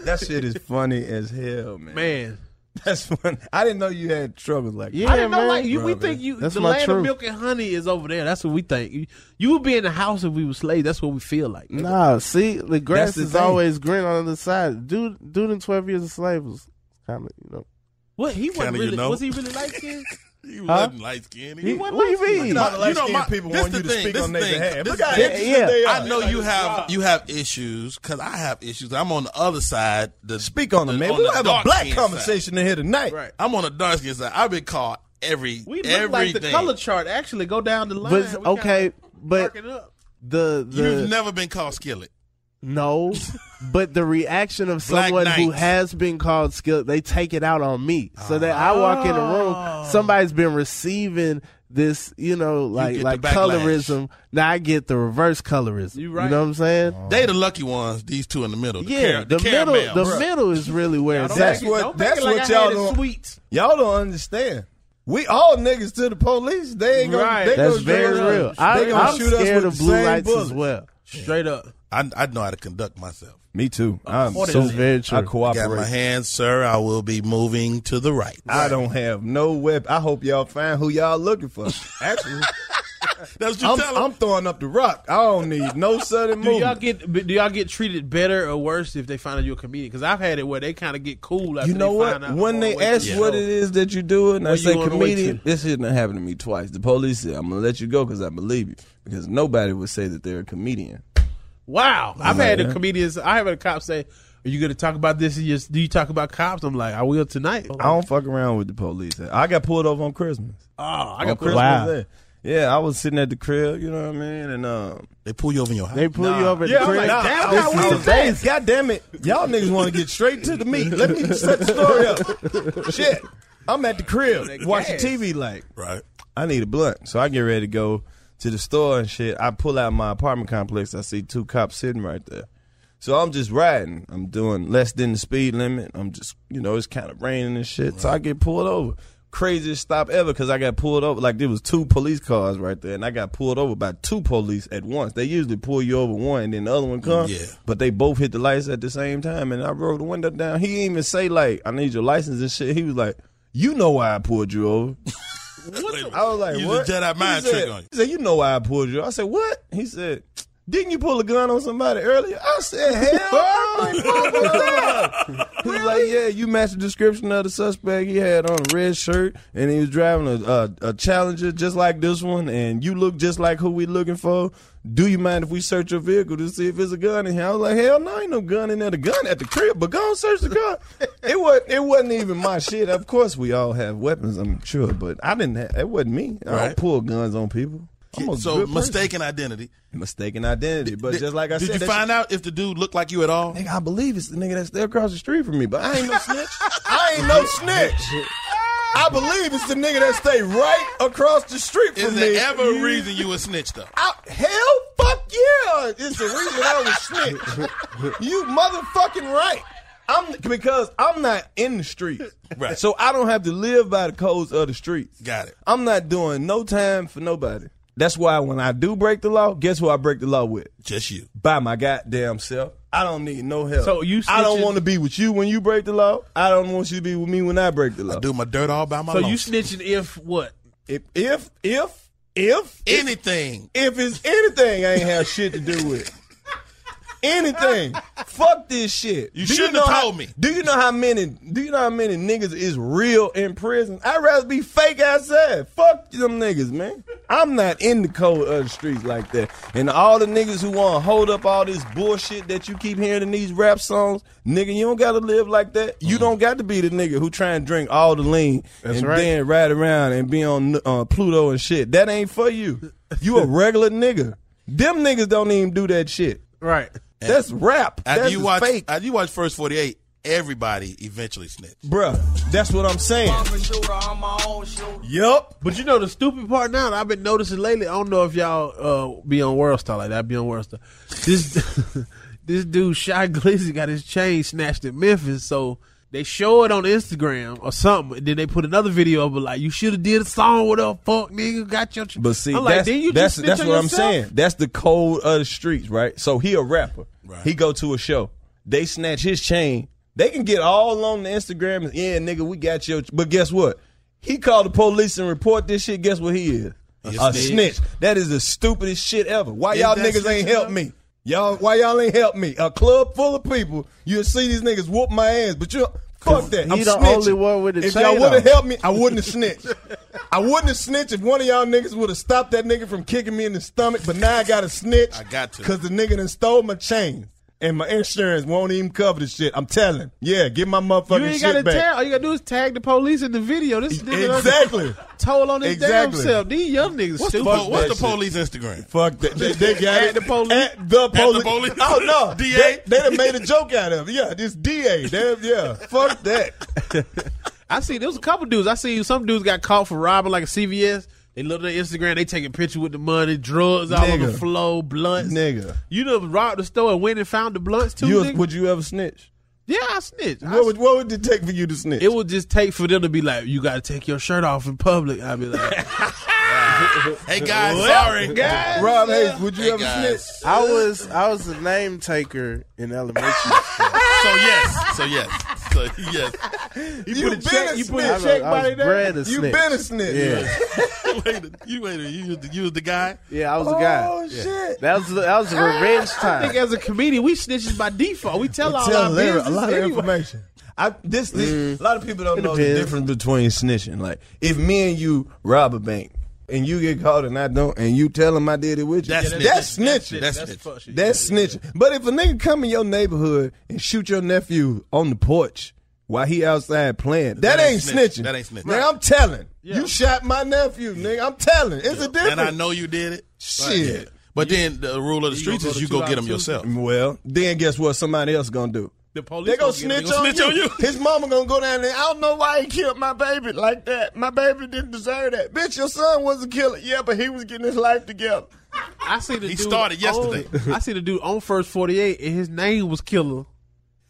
[SPEAKER 4] that shit is funny as hell, man.
[SPEAKER 5] Man,
[SPEAKER 4] That's funny. I didn't know you had struggles like
[SPEAKER 9] Yeah,
[SPEAKER 5] I didn't know
[SPEAKER 9] man.
[SPEAKER 5] like you. We
[SPEAKER 4] Bro,
[SPEAKER 5] think you.
[SPEAKER 9] That's
[SPEAKER 5] the
[SPEAKER 9] my
[SPEAKER 5] land
[SPEAKER 9] truth.
[SPEAKER 5] of milk and honey is over there. That's what we think. You, you would be in the house if we were slaves. That's what we feel like.
[SPEAKER 9] Nah, see, the grass
[SPEAKER 4] the
[SPEAKER 9] is
[SPEAKER 4] thing.
[SPEAKER 9] always green on the other side. Dude, dude, in twelve years of slave was kind of you know.
[SPEAKER 5] What he wasn't
[SPEAKER 6] Kinda, you
[SPEAKER 5] really?
[SPEAKER 6] know.
[SPEAKER 5] Was he really light skinned?
[SPEAKER 6] He
[SPEAKER 9] Huh?
[SPEAKER 6] wasn't light skinned.
[SPEAKER 9] He, what do you mean?
[SPEAKER 4] You know, the
[SPEAKER 6] You know, my-
[SPEAKER 4] people
[SPEAKER 6] this
[SPEAKER 4] want
[SPEAKER 6] the
[SPEAKER 4] you to
[SPEAKER 6] thing,
[SPEAKER 4] speak on
[SPEAKER 6] the
[SPEAKER 4] their behalf.
[SPEAKER 6] this
[SPEAKER 4] Look how
[SPEAKER 9] Yeah.
[SPEAKER 4] they are.
[SPEAKER 6] I know you have you have issues because I have issues. I'm on the other side. The,
[SPEAKER 4] Speak on them, man.
[SPEAKER 6] on
[SPEAKER 4] We'll
[SPEAKER 6] the
[SPEAKER 4] have a black
[SPEAKER 6] skin
[SPEAKER 4] conversation in here tonight.
[SPEAKER 6] Side. I'm on the dark skin side. I've been called every
[SPEAKER 5] We look
[SPEAKER 6] everything.
[SPEAKER 5] like the color chart. Actually, go down the line.
[SPEAKER 9] But okay, but the the
[SPEAKER 6] You've never been called skillet.
[SPEAKER 9] No, but the reaction of
[SPEAKER 6] Black
[SPEAKER 9] someone who has been called skilled, they take it out on me. So that I walk in the room, oh. somebody's been receiving this, you know, like
[SPEAKER 6] get
[SPEAKER 9] like colorism. Now I get the reverse colorism.
[SPEAKER 5] You
[SPEAKER 9] You, know what I'm saying? Oh.
[SPEAKER 6] They the lucky ones. These two in the middle. The
[SPEAKER 9] yeah,
[SPEAKER 6] car-
[SPEAKER 9] the, middle, the
[SPEAKER 6] Bruh.
[SPEAKER 9] middle is really where it's
[SPEAKER 4] That's
[SPEAKER 9] at.
[SPEAKER 4] what- that's
[SPEAKER 5] make like
[SPEAKER 4] what y'all don't-
[SPEAKER 5] Sweet.
[SPEAKER 4] Y'all don't understand. We all niggas to the police. They ain't gonna.
[SPEAKER 5] Right.
[SPEAKER 4] They
[SPEAKER 9] That's
[SPEAKER 4] gonna
[SPEAKER 9] very
[SPEAKER 4] shoot us.
[SPEAKER 9] real.
[SPEAKER 4] They
[SPEAKER 9] I,
[SPEAKER 4] gonna
[SPEAKER 9] I'm
[SPEAKER 4] shoot us
[SPEAKER 9] scared
[SPEAKER 4] with
[SPEAKER 9] of
[SPEAKER 4] the
[SPEAKER 9] blue lights
[SPEAKER 4] bullets.
[SPEAKER 9] as well.
[SPEAKER 5] Straight up.
[SPEAKER 6] I, I know how to conduct myself.
[SPEAKER 4] Me too. I'm
[SPEAKER 5] What
[SPEAKER 4] so
[SPEAKER 5] is it?
[SPEAKER 9] Very true.
[SPEAKER 4] I
[SPEAKER 6] Got my
[SPEAKER 4] cooperate.
[SPEAKER 6] hands, sir. I will be moving to the right.
[SPEAKER 4] I don't have no web. I hope y'all find who y'all looking for. Actually,
[SPEAKER 6] That's what you
[SPEAKER 4] I'm,
[SPEAKER 6] tell 'em.
[SPEAKER 4] I'm throwing up the rock. I don't need no sudden
[SPEAKER 5] Do y'all
[SPEAKER 4] movement.
[SPEAKER 5] get do y'all get treated better or worse if they find out you're a comedian? Because I've had it where they kind of get cool after
[SPEAKER 4] You know
[SPEAKER 5] they
[SPEAKER 4] what?
[SPEAKER 5] find out
[SPEAKER 4] When they
[SPEAKER 5] the way to
[SPEAKER 4] ask
[SPEAKER 5] the
[SPEAKER 4] what it is that you do, and I
[SPEAKER 5] Where
[SPEAKER 4] say
[SPEAKER 5] on the way
[SPEAKER 4] comedian,
[SPEAKER 5] to?
[SPEAKER 4] this shit done happened to me twice. The police said, "I'm gonna let you go because I believe you," because nobody would say that they're a comedian.
[SPEAKER 5] Wow, I've
[SPEAKER 4] like
[SPEAKER 5] had the
[SPEAKER 4] that.
[SPEAKER 5] comedians. I have had a cop say, "Are you going to talk about this? In your, do you talk about cops?" I'm like, "I will tonight."
[SPEAKER 4] I don't fuck around with the police. I got pulled over on Christmas.
[SPEAKER 5] Oh, I
[SPEAKER 4] on
[SPEAKER 5] got
[SPEAKER 4] Christmas
[SPEAKER 5] wow.
[SPEAKER 4] Day. Yeah, I was sitting at the crib, you know what I mean, and um,
[SPEAKER 6] they pull you over in your house.
[SPEAKER 9] They pull you over at
[SPEAKER 4] yeah,
[SPEAKER 9] the
[SPEAKER 4] I'm
[SPEAKER 9] crib.
[SPEAKER 4] like, damn,
[SPEAKER 9] This
[SPEAKER 4] I
[SPEAKER 9] is
[SPEAKER 4] was
[SPEAKER 9] amazing.
[SPEAKER 4] God damn it, y'all niggas want to get straight to the meat. Let me set the story up. Shit, I'm at the crib watching TV, like
[SPEAKER 6] Right.
[SPEAKER 4] I need a blunt, so I get ready to go to the store and shit. I pull out my apartment complex. I see two cops sitting right there. So I'm just riding. I'm doing less than the speed limit. I'm just, you know, it's kind of raining and shit. So I get pulled over. Craziest stop ever because I got pulled over. Like there was two police cars right there, and I got pulled over by two police at once. They usually pull you over one, and then the other one come.
[SPEAKER 6] Yeah.
[SPEAKER 4] But they both hit the lights at the same time, and I rolled the window down. He didn't even say like, "I need your license and shit." He was like, "You know why I pulled you over." I was like,
[SPEAKER 6] Use
[SPEAKER 4] what?
[SPEAKER 6] a Jedi mind
[SPEAKER 4] he
[SPEAKER 6] trick on you.
[SPEAKER 4] He said, you know why I pulled you. I said, what? He said, didn't you pull a gun on somebody earlier? I said, hell no, I ain't pulled. He was like, yeah, you matched the description of the suspect. He had on a red shirt and he was driving a, a, a Challenger just like this one and you look just like who we looking for. Do you mind if we search your vehicle to see if there's a gun in here? I was like, hell no, ain't no gun in there. The gun at the crib, but go and search the car. it wasn't. It wasn't even my shit. Of course, we all have weapons. I'm sure, but I didn't. Have, it wasn't me. I
[SPEAKER 6] Right.
[SPEAKER 4] don't pull guns on people. I'm a
[SPEAKER 6] So
[SPEAKER 4] good
[SPEAKER 6] mistaken identity.
[SPEAKER 4] mistaken identity. But
[SPEAKER 6] Did-
[SPEAKER 4] just like I
[SPEAKER 6] did
[SPEAKER 4] said, did
[SPEAKER 6] you
[SPEAKER 4] that
[SPEAKER 6] find out if the dude looked like you at all?
[SPEAKER 4] Nigga, I believe it's the nigga that's there across the street from me, but I ain't no snitch. I ain't no snitch. I believe it's the nigga that stay right across the street from
[SPEAKER 6] Is
[SPEAKER 4] from
[SPEAKER 6] there
[SPEAKER 4] me.
[SPEAKER 6] ever a reason you a snitch though?
[SPEAKER 4] I, hell, fuck yeah! It's the reason I was snitch. You motherfucking right. I'm because I'm not in the streets,
[SPEAKER 6] Right.
[SPEAKER 4] So I don't have to live by the codes of the streets.
[SPEAKER 6] Got it.
[SPEAKER 4] I'm not doing no time for nobody. That's why when I do break the law, guess who I break the law with?
[SPEAKER 6] Just you.
[SPEAKER 4] By my goddamn self. I don't need no help.
[SPEAKER 5] So you
[SPEAKER 4] I don't want to be with you when you break the law. I don't want you to be with me when I break the law.
[SPEAKER 6] I do my dirt all by my
[SPEAKER 5] So
[SPEAKER 6] lonesome.
[SPEAKER 5] you snitching if what?
[SPEAKER 4] If if if if
[SPEAKER 6] anything.
[SPEAKER 4] if it's anything, I ain't have shit to do with. Anything. Fuck this shit.
[SPEAKER 6] You shouldn't
[SPEAKER 4] know
[SPEAKER 6] have
[SPEAKER 4] how-
[SPEAKER 6] me.
[SPEAKER 4] Do you know how many do you know how many niggas is real in prison? I'd rather be fake outside. Fuck them niggas, man. I'm not in the code of the streets like that. And all the niggas who wanna hold up all this bullshit that you keep hearing in these rap songs, nigga, you don't gotta live like that. You don't got to be the nigga who try and drink all the lean
[SPEAKER 9] That's
[SPEAKER 4] and
[SPEAKER 9] right.
[SPEAKER 4] then ride around and be on uh, Pluto and shit. That ain't for you. You a regular nigga. Them niggas don't even do that shit.
[SPEAKER 5] Right.
[SPEAKER 4] That's rap.
[SPEAKER 6] After
[SPEAKER 4] That's
[SPEAKER 6] you watch,
[SPEAKER 4] fake.
[SPEAKER 6] after you watch First Forty Eight, everybody eventually snitch.
[SPEAKER 4] Bruh, that's what I'm saying. Yup.
[SPEAKER 5] But you know the stupid part now that I've been noticing lately. I don't know if y'all uh, be on World Star like that. I be on World Star. This this dude Shy Glizzy got his chain snatched in Memphis, so they show it on Instagram or something. And then they put another video of it like you should have did a song with a fuck nigga got your. Ch-.
[SPEAKER 4] But see,
[SPEAKER 5] I'm like,
[SPEAKER 4] that's,
[SPEAKER 5] then you
[SPEAKER 4] that's,
[SPEAKER 5] just
[SPEAKER 4] that's what
[SPEAKER 5] on
[SPEAKER 4] I'm saying. That's the code of the streets, right? So he a rapper.
[SPEAKER 6] Right.
[SPEAKER 4] He go to a show. They snatch his chain. They can get all on the Instagram and yeah, nigga, we got your. But guess what? He called the police and report this shit. Guess what he is? A snitch. That is the stupidest shit ever. Why
[SPEAKER 6] Is
[SPEAKER 4] y'all niggas ain't help me? Y'all, why y'all ain't help me? A club full of people, you'll see these niggas whoop my ass, but you fuck that.
[SPEAKER 9] he
[SPEAKER 4] I'm
[SPEAKER 9] the
[SPEAKER 4] snitching.
[SPEAKER 9] only one with the
[SPEAKER 4] If y'all would have helped me, I wouldn't have snitched. I wouldn't have snitched if one of y'all niggas would have stopped that nigga from kicking me in the stomach. But now I got to snitch.
[SPEAKER 6] I got to.
[SPEAKER 4] because the nigga done stole my chain. And my insurance won't even cover the shit. I'm telling. Yeah, get my motherfucking
[SPEAKER 5] You ain't
[SPEAKER 4] shit
[SPEAKER 5] gotta
[SPEAKER 4] back.
[SPEAKER 5] tell. All you gotta do is tag the police in the video. This nigga done
[SPEAKER 4] Exactly.
[SPEAKER 5] told on his
[SPEAKER 4] Exactly.
[SPEAKER 5] damn self. These young niggas
[SPEAKER 6] What's the,
[SPEAKER 5] stupid.
[SPEAKER 6] po- what's
[SPEAKER 4] that
[SPEAKER 6] the
[SPEAKER 4] shit.
[SPEAKER 6] police Instagram?
[SPEAKER 4] Fuck that. They, they got
[SPEAKER 5] At
[SPEAKER 4] it.
[SPEAKER 5] the police?
[SPEAKER 4] At the police.
[SPEAKER 6] police?
[SPEAKER 4] Oh no.
[SPEAKER 6] DA?
[SPEAKER 4] They, they done made a joke out of it. Yeah, this DA. Damn, yeah. Fuck that.
[SPEAKER 5] I see there was a couple dudes. I see some dudes got caught for robbing like a CVS. They look at their Instagram. They taking picture with the money, drugs all on the
[SPEAKER 4] Nigga.
[SPEAKER 5] floor, blunts.
[SPEAKER 4] Nigga.
[SPEAKER 5] You know, robbed the store and went and found the blunts too.
[SPEAKER 4] You,
[SPEAKER 5] nigga?
[SPEAKER 4] would you ever snitch?
[SPEAKER 5] yeah, I snitched. I
[SPEAKER 4] What would, what would it take for you to snitch?
[SPEAKER 5] It would just take for them to be like, "You got to take your shirt off in public." I'd be like,
[SPEAKER 6] Hey guys, sorry.
[SPEAKER 5] guys,
[SPEAKER 4] Rob Haze, would you
[SPEAKER 6] Hey,
[SPEAKER 4] ever
[SPEAKER 6] guys.
[SPEAKER 4] snitch?
[SPEAKER 9] I was I was a name taker in elementary school.
[SPEAKER 6] So yes, so yes, so yes.
[SPEAKER 4] You
[SPEAKER 5] put a
[SPEAKER 4] been
[SPEAKER 5] check-
[SPEAKER 4] a
[SPEAKER 5] you put a
[SPEAKER 4] snitch.
[SPEAKER 5] check
[SPEAKER 9] I
[SPEAKER 5] by
[SPEAKER 9] was
[SPEAKER 5] their
[SPEAKER 9] bred a
[SPEAKER 4] You
[SPEAKER 9] snitch.
[SPEAKER 4] been a snitch.
[SPEAKER 9] Yeah.
[SPEAKER 6] wait, you wait, you was the, you was the guy.
[SPEAKER 9] Yeah, I was the guy.
[SPEAKER 4] Oh
[SPEAKER 9] Yeah.
[SPEAKER 4] shit.
[SPEAKER 9] That was that was ah! revenge
[SPEAKER 5] I
[SPEAKER 9] time.
[SPEAKER 5] think as a comedian, we snitches by default. We tell all
[SPEAKER 4] Tell
[SPEAKER 5] our
[SPEAKER 4] Larry
[SPEAKER 5] business
[SPEAKER 4] a lot of
[SPEAKER 5] anyway.
[SPEAKER 4] information. I this, this mm. a lot of people don't
[SPEAKER 9] It
[SPEAKER 4] know the difference between snitching. Like if me and you rob a bank and you get caught and I don't, and you tell them I did it with you,
[SPEAKER 6] That's
[SPEAKER 4] that's,
[SPEAKER 6] snitching.
[SPEAKER 4] snitching.
[SPEAKER 6] That's
[SPEAKER 5] That's
[SPEAKER 6] snitching.
[SPEAKER 5] fuck shit.
[SPEAKER 4] That's snitching. But if a nigga come in your neighborhood and shoot your nephew on the porch while he outside playing, that,
[SPEAKER 6] That
[SPEAKER 4] ain't
[SPEAKER 6] ain't
[SPEAKER 4] snitching.
[SPEAKER 6] snitching. That ain't snitching.
[SPEAKER 4] Nigga, I'm telling.
[SPEAKER 5] Yeah.
[SPEAKER 4] You shot my nephew, nigga. I'm telling. It's a difference.
[SPEAKER 6] And I know you did it.
[SPEAKER 4] Shit.
[SPEAKER 6] But then the rule of the streets is you go get
[SPEAKER 5] out
[SPEAKER 6] them yourself.
[SPEAKER 4] Well, then guess what somebody else gonna do?
[SPEAKER 5] The police
[SPEAKER 4] They gonna
[SPEAKER 5] gonna get-
[SPEAKER 4] snitch,
[SPEAKER 5] they
[SPEAKER 4] on,
[SPEAKER 6] snitch
[SPEAKER 4] you.
[SPEAKER 6] on you.
[SPEAKER 4] His mama gonna go down there. I don't know why he killed my baby like that. My baby didn't deserve that. Bitch, your son was a killer. Yeah, but he was getting his life together.
[SPEAKER 5] I see the
[SPEAKER 6] He
[SPEAKER 5] dude
[SPEAKER 6] started yesterday.
[SPEAKER 5] on- I see the dude on first forty eight, and his name was Killer.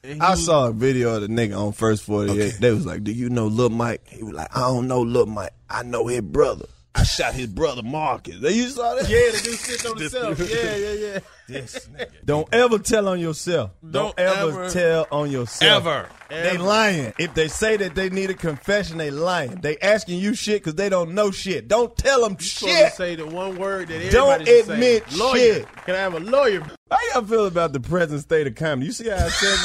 [SPEAKER 5] He
[SPEAKER 4] I
[SPEAKER 5] was-
[SPEAKER 4] saw a video of the nigga on First 48.
[SPEAKER 6] Okay.
[SPEAKER 4] They was like, Do you know Lil Mike? He was like, I don't know Lil Mike. I know his brother. I shot his brother Marcus. They You saw that?
[SPEAKER 5] Yeah, the dude sitting on himself. Yeah, yeah, yeah.
[SPEAKER 4] This nigga. Don't ever tell on yourself. Don't,
[SPEAKER 6] Don't
[SPEAKER 4] ever,
[SPEAKER 6] ever-
[SPEAKER 4] tell on yourself.
[SPEAKER 6] Ever.
[SPEAKER 4] They lying. If they say that they need a confession, they lying. They asking you shit because they don't know shit. Don't tell them
[SPEAKER 5] Supposed
[SPEAKER 4] shit.
[SPEAKER 5] to say the one word that
[SPEAKER 4] Don't
[SPEAKER 5] everybody should say.
[SPEAKER 4] admit
[SPEAKER 5] lawyer.
[SPEAKER 4] shit.
[SPEAKER 5] Can I have a lawyer?
[SPEAKER 4] How y'all feel about the present state of comedy? You see how I said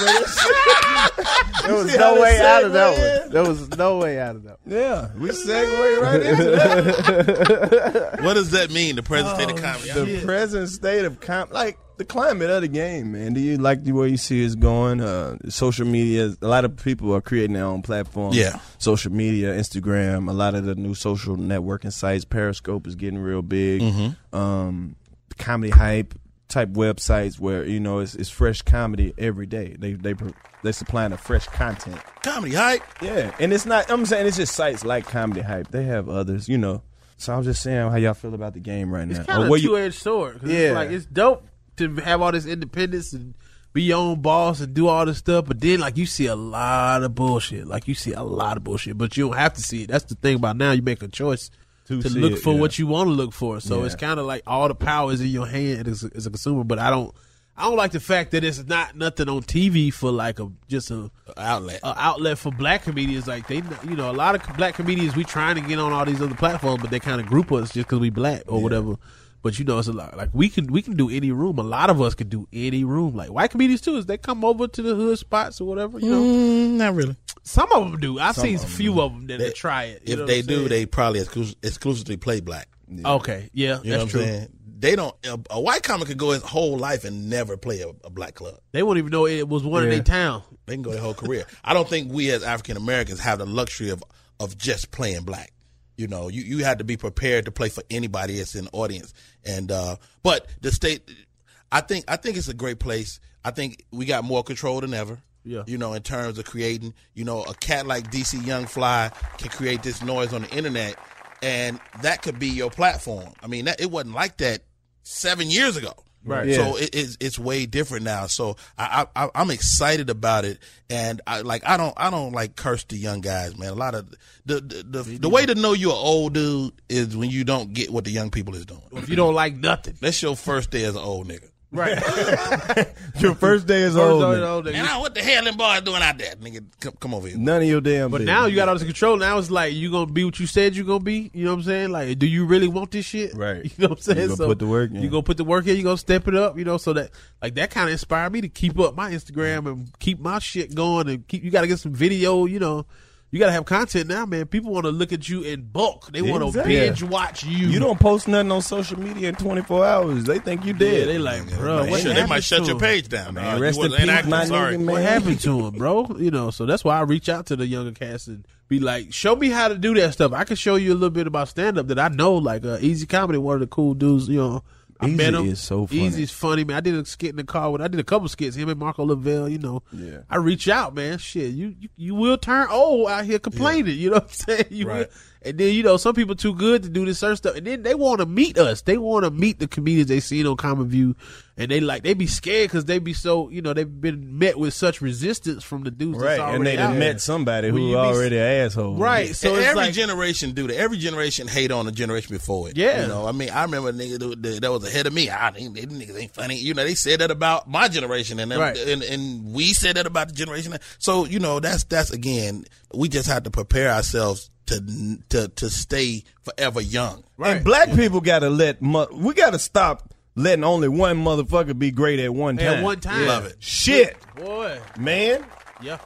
[SPEAKER 9] There was no way out of that
[SPEAKER 4] segue
[SPEAKER 9] one. There was no way out of that. One.
[SPEAKER 4] Yeah, we segue right into that.
[SPEAKER 6] What does that mean? The present state of comedy.
[SPEAKER 4] the present state of com like the climate of the game, man. Do you like the way you see it's going? Uh, social media, a lot of people are creating their own platforms.
[SPEAKER 6] Yeah.
[SPEAKER 4] social media, Instagram, a lot of the new social networking sites. Periscope is getting real big.
[SPEAKER 6] Mm-hmm.
[SPEAKER 4] Um, comedy hype type websites where you know it's, it's fresh comedy every day. They they they supplying a fresh content.
[SPEAKER 6] Comedy hype.
[SPEAKER 4] Yeah, and it's not. I'm saying it's just sites like Comedy Hype. They have others, you know. So I'm just saying how y'all feel about the game right now.
[SPEAKER 5] It's kind of
[SPEAKER 4] where
[SPEAKER 5] a
[SPEAKER 4] you-
[SPEAKER 5] two edged sword. 'cause
[SPEAKER 9] Yeah.
[SPEAKER 5] it's like it's dope to have all this independence and be your own boss and do all this stuff. But then, like, you see a lot of bullshit. Like, you see a lot of bullshit, but you don't have to see it. That's the thing about now. You make a choice
[SPEAKER 4] To
[SPEAKER 5] to, look
[SPEAKER 4] it,
[SPEAKER 5] for
[SPEAKER 4] yeah.
[SPEAKER 5] what you want to look for. So
[SPEAKER 4] Yeah.
[SPEAKER 5] it's kind of like all the power is in your hand as a, as a consumer. But I don't. I don't like the fact that it's not nothing on TV for like a just a
[SPEAKER 6] Outlet.
[SPEAKER 5] a outlet for black comedians. Like they, you know, a lot of black comedians we trying to get on all these other platforms, but they kind of group us just because we black or whatever. But you know, it's a lot. Like we can we can do any room. A lot of us can do any room. Like white comedians too, is they come over to the hood spots or whatever. You know,
[SPEAKER 6] Mm, not really.
[SPEAKER 5] some of them do. I've
[SPEAKER 4] Some
[SPEAKER 5] seen
[SPEAKER 4] a
[SPEAKER 5] a
[SPEAKER 4] 'em
[SPEAKER 5] few of them that
[SPEAKER 6] They-
[SPEAKER 5] try it. you
[SPEAKER 6] If
[SPEAKER 5] what
[SPEAKER 6] they do,
[SPEAKER 5] saying?
[SPEAKER 6] they probably exclus- exclusively play black.
[SPEAKER 5] okay. Yeah,
[SPEAKER 6] You know
[SPEAKER 5] that's
[SPEAKER 6] what
[SPEAKER 5] true.
[SPEAKER 6] I'm saying? They don't. A, a white comic could go his whole life and never play a, a black club.
[SPEAKER 5] They won't even know it was one in their town.
[SPEAKER 6] They can go their whole career. I don't think we as African Americans have the luxury of of just playing black. You know, you you had to be prepared to play for anybody that's in the audience. And uh but the state I think I think it's a great place. I think we got more control than ever.
[SPEAKER 5] Yeah.
[SPEAKER 6] You know, in terms of creating, you know, a cat like DC Young Fly can create this noise on the internet and that could be your platform. I mean, that, it wasn't like that 7 years ago.
[SPEAKER 5] Right.
[SPEAKER 6] So it, it's it's way different now. So I, I I'm excited about it, and I like I don't I don't like curse the young guys, man. A lot of the the the, the way to know you're an old dude is when you don't get what the young people is doing.
[SPEAKER 5] If you don't like nothing,
[SPEAKER 6] That's your first day as an old nigga.
[SPEAKER 5] Right?
[SPEAKER 4] Your first day is
[SPEAKER 5] First
[SPEAKER 4] old.
[SPEAKER 5] of
[SPEAKER 4] nigga.
[SPEAKER 5] all, they-
[SPEAKER 6] Man, ah, what the hell them boys doing out there, nigga? Come, come over here.
[SPEAKER 4] None of your damn.
[SPEAKER 5] But
[SPEAKER 4] business.
[SPEAKER 5] now you got all this control. Now it's like you gonna be what you said you gonna be. You know what I'm saying? Like, do you really want this shit?
[SPEAKER 4] Right.
[SPEAKER 5] You know what I'm saying?
[SPEAKER 4] You gonna put the work in.
[SPEAKER 5] You gonna put the work in. You gonna step it up. You know, so that like that kind of inspired me to keep up my Instagram and keep my shit going and keep. You got to get some video. You know, you got to have content now, man. People want to look at you in bulk. They want to
[SPEAKER 4] Exactly.
[SPEAKER 5] binge watch you.
[SPEAKER 4] You don't post nothing on social media in 24 hours. They think you
[SPEAKER 5] Yeah,
[SPEAKER 4] dead.
[SPEAKER 5] they like, bro.
[SPEAKER 6] Man,
[SPEAKER 5] What
[SPEAKER 6] they
[SPEAKER 5] happened
[SPEAKER 6] might shut
[SPEAKER 5] to
[SPEAKER 6] your
[SPEAKER 5] him?
[SPEAKER 6] page down,
[SPEAKER 4] Man,
[SPEAKER 6] man. You
[SPEAKER 4] rest in
[SPEAKER 6] wasn't
[SPEAKER 4] peace,
[SPEAKER 6] inactive,
[SPEAKER 4] my
[SPEAKER 6] sorry.
[SPEAKER 4] nigga, man.
[SPEAKER 5] What happened to him, bro? You know, so that's why I reach out to the younger cast and be like, show me how to do that stuff. I can show you a little bit about stand up that I know, like uh, Easy Comedy, one of the cool dudes. You know, I
[SPEAKER 4] Easy
[SPEAKER 5] met him.
[SPEAKER 4] is so funny.
[SPEAKER 5] Easy's funny, man. I did a skit in the car with. I did a couple skits. Him and Marco Lavelle. You know,
[SPEAKER 4] Yeah.
[SPEAKER 5] I reach out, man. Shit, you you, you will turn old out here complaining. You know what I'm saying? You
[SPEAKER 6] Right.
[SPEAKER 5] will. And then you know some people too good to do this certain stuff, and then they want to meet us. They want to meet the comedians they seen on Comic View, and they like they be scared because they be so you know they've been met with such resistance from the dudes.
[SPEAKER 4] Right,
[SPEAKER 5] that's
[SPEAKER 4] and they
[SPEAKER 5] already
[SPEAKER 4] done met somebody
[SPEAKER 5] When
[SPEAKER 4] who
[SPEAKER 5] you be-
[SPEAKER 4] already an asshole.
[SPEAKER 5] Right, so it's
[SPEAKER 6] every
[SPEAKER 5] like
[SPEAKER 6] generation do that. Every generation hate on the generation before it.
[SPEAKER 5] Yeah.
[SPEAKER 6] you know. I mean, I remember a nigga that- that, that was ahead of me. Ah, they, they niggas ain't funny. You know, they said that about my generation, and them-
[SPEAKER 5] Right.
[SPEAKER 6] and, and we said that about the generation. So you know, that's that's again, we just have to prepare ourselves to to to stay forever young.
[SPEAKER 4] And black people gotta let mo- we gotta stop letting only one motherfucker be great at one time.
[SPEAKER 5] at one time.
[SPEAKER 6] Love it.
[SPEAKER 4] Shit,
[SPEAKER 5] boy.
[SPEAKER 4] man.
[SPEAKER 5] Yeah,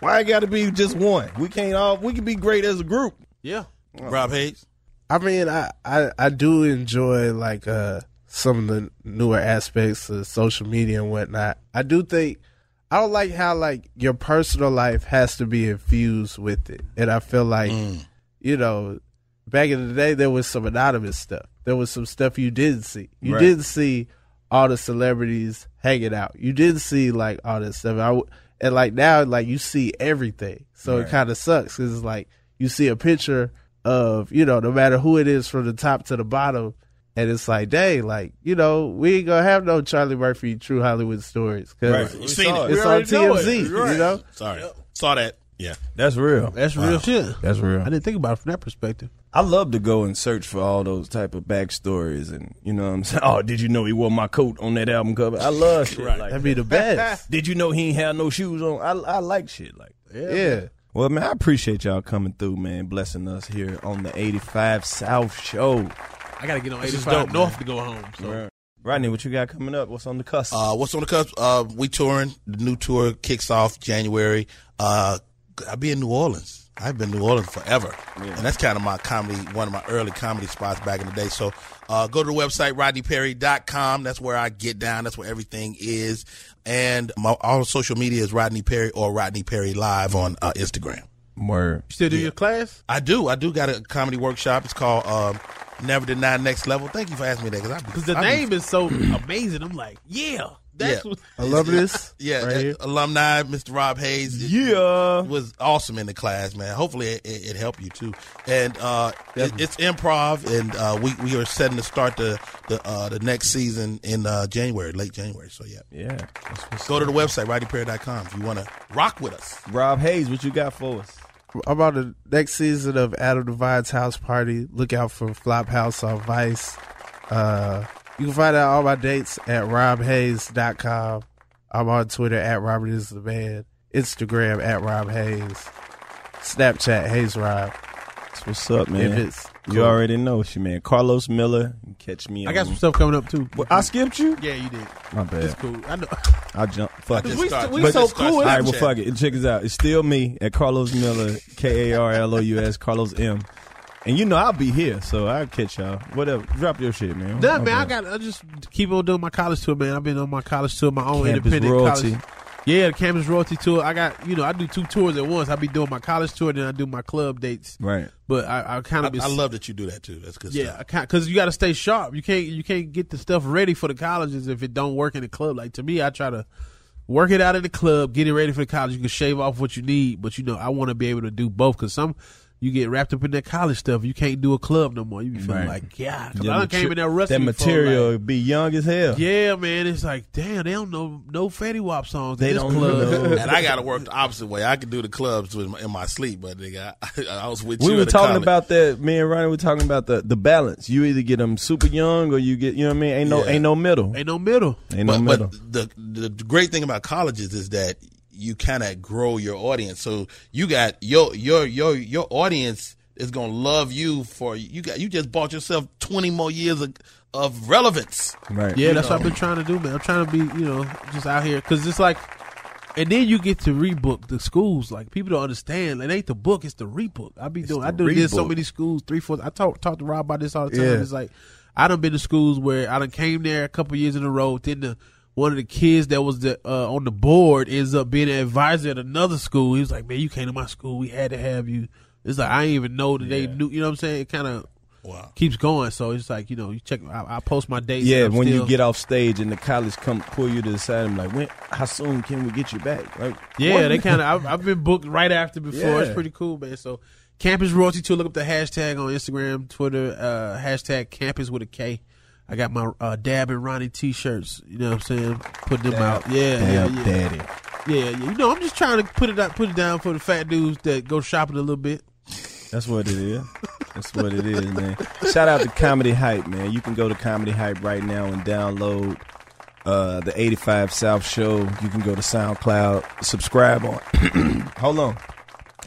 [SPEAKER 4] Why it gotta be just one? We can't all we can be great as a group.
[SPEAKER 5] yeah.
[SPEAKER 6] Rob Haze.
[SPEAKER 9] I mean, I, I, I do enjoy like uh some of the newer aspects of social media and whatnot. I do think I don't like how like your personal life has to be infused with it, and I feel like mm. you know back in the day there was some anonymous stuff. There was some stuff you didn't see. You
[SPEAKER 4] Right.
[SPEAKER 9] didn't see all the celebrities hanging out. You didn't see like all this stuff. I w- and like now like you see everything, so it kind of sucks because it's like you see a picture of you know no matter who it is from the top to the bottom and it's like dang like you know we ain't gonna have no charlie murphy true hollywood stories because
[SPEAKER 4] Right.
[SPEAKER 6] You it.
[SPEAKER 9] it's
[SPEAKER 5] We
[SPEAKER 9] on
[SPEAKER 5] already know it.
[SPEAKER 9] tmz
[SPEAKER 5] Right.
[SPEAKER 9] you know
[SPEAKER 6] Sorry, saw that. Yeah,
[SPEAKER 4] That's real.
[SPEAKER 5] That's real shit.
[SPEAKER 4] That's real.
[SPEAKER 5] I didn't think about it from that perspective.
[SPEAKER 4] I love to go and search for all those type of backstories and you know what I'm saying. Oh, did you know he wore my coat on that album cover? I love shit like
[SPEAKER 9] that'd be the best
[SPEAKER 4] Did you know he ain't had no shoes on? I I like shit like that.
[SPEAKER 9] yeah
[SPEAKER 4] Well, man, I appreciate y'all coming through, man, blessing us here on the 85 South Show.
[SPEAKER 5] I gotta get on
[SPEAKER 6] This is
[SPEAKER 5] 85
[SPEAKER 6] dope,
[SPEAKER 5] North to go home. So
[SPEAKER 4] Rodney, what you got coming up? What's on the cusp?
[SPEAKER 6] Uh, what's on the cusp? Uh, we touring. The new tour kicks off January. Uh, I'll be in New Orleans. I've been in New Orleans forever, and that's kind of my comedy, one of my early comedy spots back in the day. So, uh, go to the website rodneyperry.com. That's where I get down. That's where everything is, and my all social media is Rodney Perry or Rodney Perry Live on uh, Instagram.
[SPEAKER 4] Word.
[SPEAKER 5] you still do your class?
[SPEAKER 6] I do. I do got a comedy workshop. It's called um, Never Deny Next Level. Thank you for asking me that because
[SPEAKER 5] Because the name is so amazing. I'm like, yeah, that's
[SPEAKER 6] Yeah.
[SPEAKER 5] what,
[SPEAKER 9] i love this
[SPEAKER 6] Yeah,
[SPEAKER 9] right
[SPEAKER 6] alumni, Mr. Rob Haze.
[SPEAKER 4] Yeah.
[SPEAKER 6] was awesome in the class, man. Hopefully, it, it, it helped you too. And uh, it, it's improv, and uh, we we are setting to start the the uh, the next season in uh, January, late January. So yeah,
[SPEAKER 4] Yeah.
[SPEAKER 6] Go to the website rodneyperry.com if you want to rock with us.
[SPEAKER 4] Rob Haze, what you got for us?
[SPEAKER 9] About the next season of Adam Devine's House Party. Look out for Flophouse on Vice. Uh, you can find out all my dates at robhayes.com. I'm on Twitter at Robert is the man. Instagram at Rob Haze. Snapchat Haze Rob.
[SPEAKER 4] That's what's up, man.
[SPEAKER 9] If it's
[SPEAKER 4] You already know, she man. Karlous Miller, catch me.
[SPEAKER 5] I got
[SPEAKER 4] on-
[SPEAKER 5] some stuff coming up too.
[SPEAKER 4] Well, I skipped you.
[SPEAKER 5] Yeah, you did.
[SPEAKER 4] My bad.
[SPEAKER 5] It's cool. I know.
[SPEAKER 4] I jump. Fuck it.
[SPEAKER 5] We,
[SPEAKER 6] start-
[SPEAKER 5] we
[SPEAKER 4] But-
[SPEAKER 5] so cool.
[SPEAKER 4] All right, well, fuck it. Check us out. It's still me at Karlous Miller, K A R L O U S, Karlous M. And you know I'll be here, so I'll catch y'all. Whatever. Drop your shit, man.
[SPEAKER 5] Nah, man, I got. I just keep on doing my college tour, man. I've been on my college tour, my own
[SPEAKER 4] Campus
[SPEAKER 5] independent
[SPEAKER 4] royalty.
[SPEAKER 5] college. Yeah, the campus royalty tour. I got, you know, I do two tours at once. I be doing my college tour, and then I do my club dates.
[SPEAKER 4] Right.
[SPEAKER 5] But I, I kind of,
[SPEAKER 6] I love that you do that too. That's good
[SPEAKER 5] yeah,
[SPEAKER 6] stuff.
[SPEAKER 5] because you got to stay sharp. You can't, you can't get the stuff ready for the colleges if it don't work in the club. Like to me, I try to work it out in the club, get it ready for the college. You can shave off what you need, but you know, I want to be able to do both because some. You get wrapped up in that college stuff. You can't do a club no more. You be feeling
[SPEAKER 4] Right.
[SPEAKER 5] like, yeah, 'cause
[SPEAKER 4] Yeah,
[SPEAKER 5] I done came in there rusty.
[SPEAKER 4] That material
[SPEAKER 5] like-
[SPEAKER 4] be young as hell.
[SPEAKER 5] yeah, man. It's like, damn, they don't know no Fetty Wap songs.
[SPEAKER 4] They
[SPEAKER 5] in this
[SPEAKER 4] don't
[SPEAKER 5] club.
[SPEAKER 4] know.
[SPEAKER 6] And I got to work the opposite way. I could do the clubs in my, in my sleep, but nigga, I, I was with
[SPEAKER 4] We
[SPEAKER 6] you.
[SPEAKER 4] were
[SPEAKER 6] at
[SPEAKER 4] talking
[SPEAKER 6] college.
[SPEAKER 4] about that. Me and Ronnie were talking about the the balance. You either get them super young or you get, you know what I mean. Ain't no
[SPEAKER 6] Yeah.
[SPEAKER 4] ain't no middle.
[SPEAKER 5] Ain't no middle.
[SPEAKER 4] Ain't no
[SPEAKER 6] but,
[SPEAKER 4] middle.
[SPEAKER 6] but the, the the great thing about colleges is that you kind of grow your audience. So you got your your your your audience is gonna love you for you got you just bought yourself twenty more years of, of relevance.
[SPEAKER 4] right.
[SPEAKER 5] Yeah,
[SPEAKER 6] You
[SPEAKER 5] that's what. I've been trying to do, man. I'm trying to be, you know, just out here because it's like, and then you get to rebook the schools. Like people don't understand. It ain't the book; it's the rebook. I be doing. I do this so many schools, three, four. I talk talk to Rob about this all the time.
[SPEAKER 9] Yeah.
[SPEAKER 5] It's like I done been to schools where I done came there a couple years in a row. Then the one of the kids that was the uh, on the board ends up being an advisor at another school. He was like, "Man, you came to my school. We had to have you." It's like I didn't even know that they knew. You know what I'm saying? It kind of
[SPEAKER 6] Wow.
[SPEAKER 5] keeps going. So it's like you know, you check. I, I post my dates.
[SPEAKER 4] Yeah,
[SPEAKER 5] and I'm
[SPEAKER 4] when you get off stage and the college come pull you to the side I'm like, when, how soon can we get you back? Like,
[SPEAKER 5] Yeah,
[SPEAKER 4] what?
[SPEAKER 5] they kind of. I've, I've been booked right after before. It's pretty cool, man. So, Campus Royalty Tour. Look up the hashtag on Instagram, Twitter. Uh, hashtag Campus with a K. I got my uh, Dab and Ronnie t-shirts. You know what I'm saying? Put them
[SPEAKER 4] Dab-
[SPEAKER 5] out. Yeah,
[SPEAKER 4] Dab
[SPEAKER 5] yeah, yeah.
[SPEAKER 4] Daddy.
[SPEAKER 5] Yeah, yeah. You know, I'm just trying to put it out, put it down for the fat dudes that go shopping a little bit.
[SPEAKER 4] That's what it is. That's what it is, man. Shout out to Comedy Hype, man. You can go to Comedy Hype right now and download uh, the 85 South Show. You can go to SoundCloud, subscribe on. Hold on.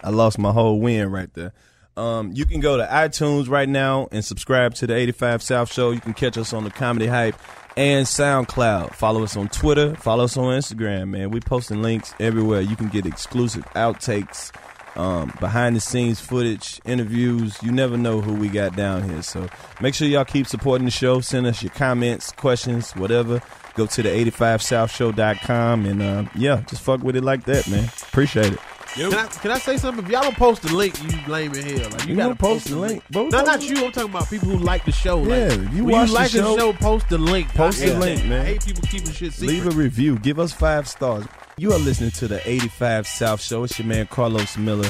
[SPEAKER 4] I lost my whole win right there. Um, you can go to iTunes right now and subscribe to the 85 South Show. You can catch us on the Comedy Hype and SoundCloud. Follow us on Twitter. Follow us on Instagram, man. We posting links everywhere. You can get exclusive outtakes, um, behind the scenes footage, interviews. You never know who we got down here. So make sure y'all keep supporting the show. Send us your comments, questions, whatever. Go to the 85southshow.com and uh, yeah, just fuck with it like that, man. Appreciate it.
[SPEAKER 5] Can I, can I say something? If y'all don't post the link, you lame in hell. Like you,
[SPEAKER 4] You
[SPEAKER 5] gotta
[SPEAKER 4] gonna post the link, bro.
[SPEAKER 5] No, not you. I'm talking about people who like the show. Like,
[SPEAKER 4] Yeah, if you
[SPEAKER 5] when
[SPEAKER 4] watch
[SPEAKER 5] you
[SPEAKER 4] the
[SPEAKER 5] like
[SPEAKER 4] show,
[SPEAKER 5] post the link.
[SPEAKER 4] Post the link,
[SPEAKER 5] that.
[SPEAKER 4] man.
[SPEAKER 5] I hate people keeping shit secret.
[SPEAKER 4] Leave a review. Give us five stars. You are listening to the 85 South Show. It's your man Karlous Miller.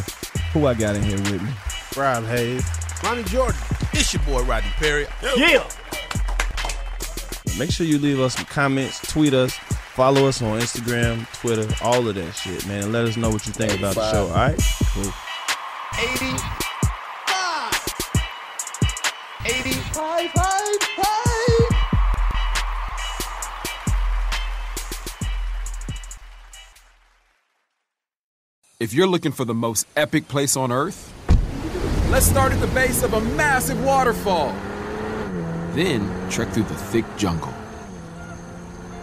[SPEAKER 4] Who I got in here with me?
[SPEAKER 9] Rob Haze.
[SPEAKER 5] Ronnie Jordan.
[SPEAKER 6] It's your boy Rodney Perry.
[SPEAKER 4] Yeah. Make sure you leave us some comments, tweet us, follow us on Instagram, Twitter, all of that shit, man. And let us know what you think about the show. All right? Cool.
[SPEAKER 7] 85, 85.
[SPEAKER 10] If you're looking for the most epic place on earth, let's start at the base of a massive waterfall. Then trek through the thick jungle.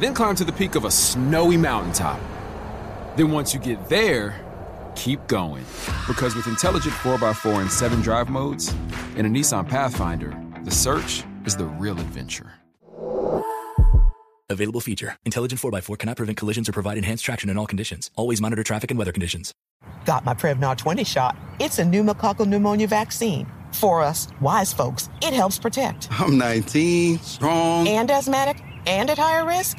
[SPEAKER 10] Then climb to the peak of a snowy mountaintop. Then once you get there, keep going. Because with intelligent 4x4 and 7 drive modes and a Nissan Pathfinder, the search is the real adventure.
[SPEAKER 11] Available feature. Intelligent 4x4 cannot prevent collisions or provide enhanced traction in all conditions. Always monitor traffic and weather conditions.
[SPEAKER 12] Got my Prevnar 20 shot. It's a pneumococcal pneumonia vaccine. For us, wise folks, it helps protect.
[SPEAKER 13] I'm 19, strong.
[SPEAKER 12] And asthmatic and at higher risk,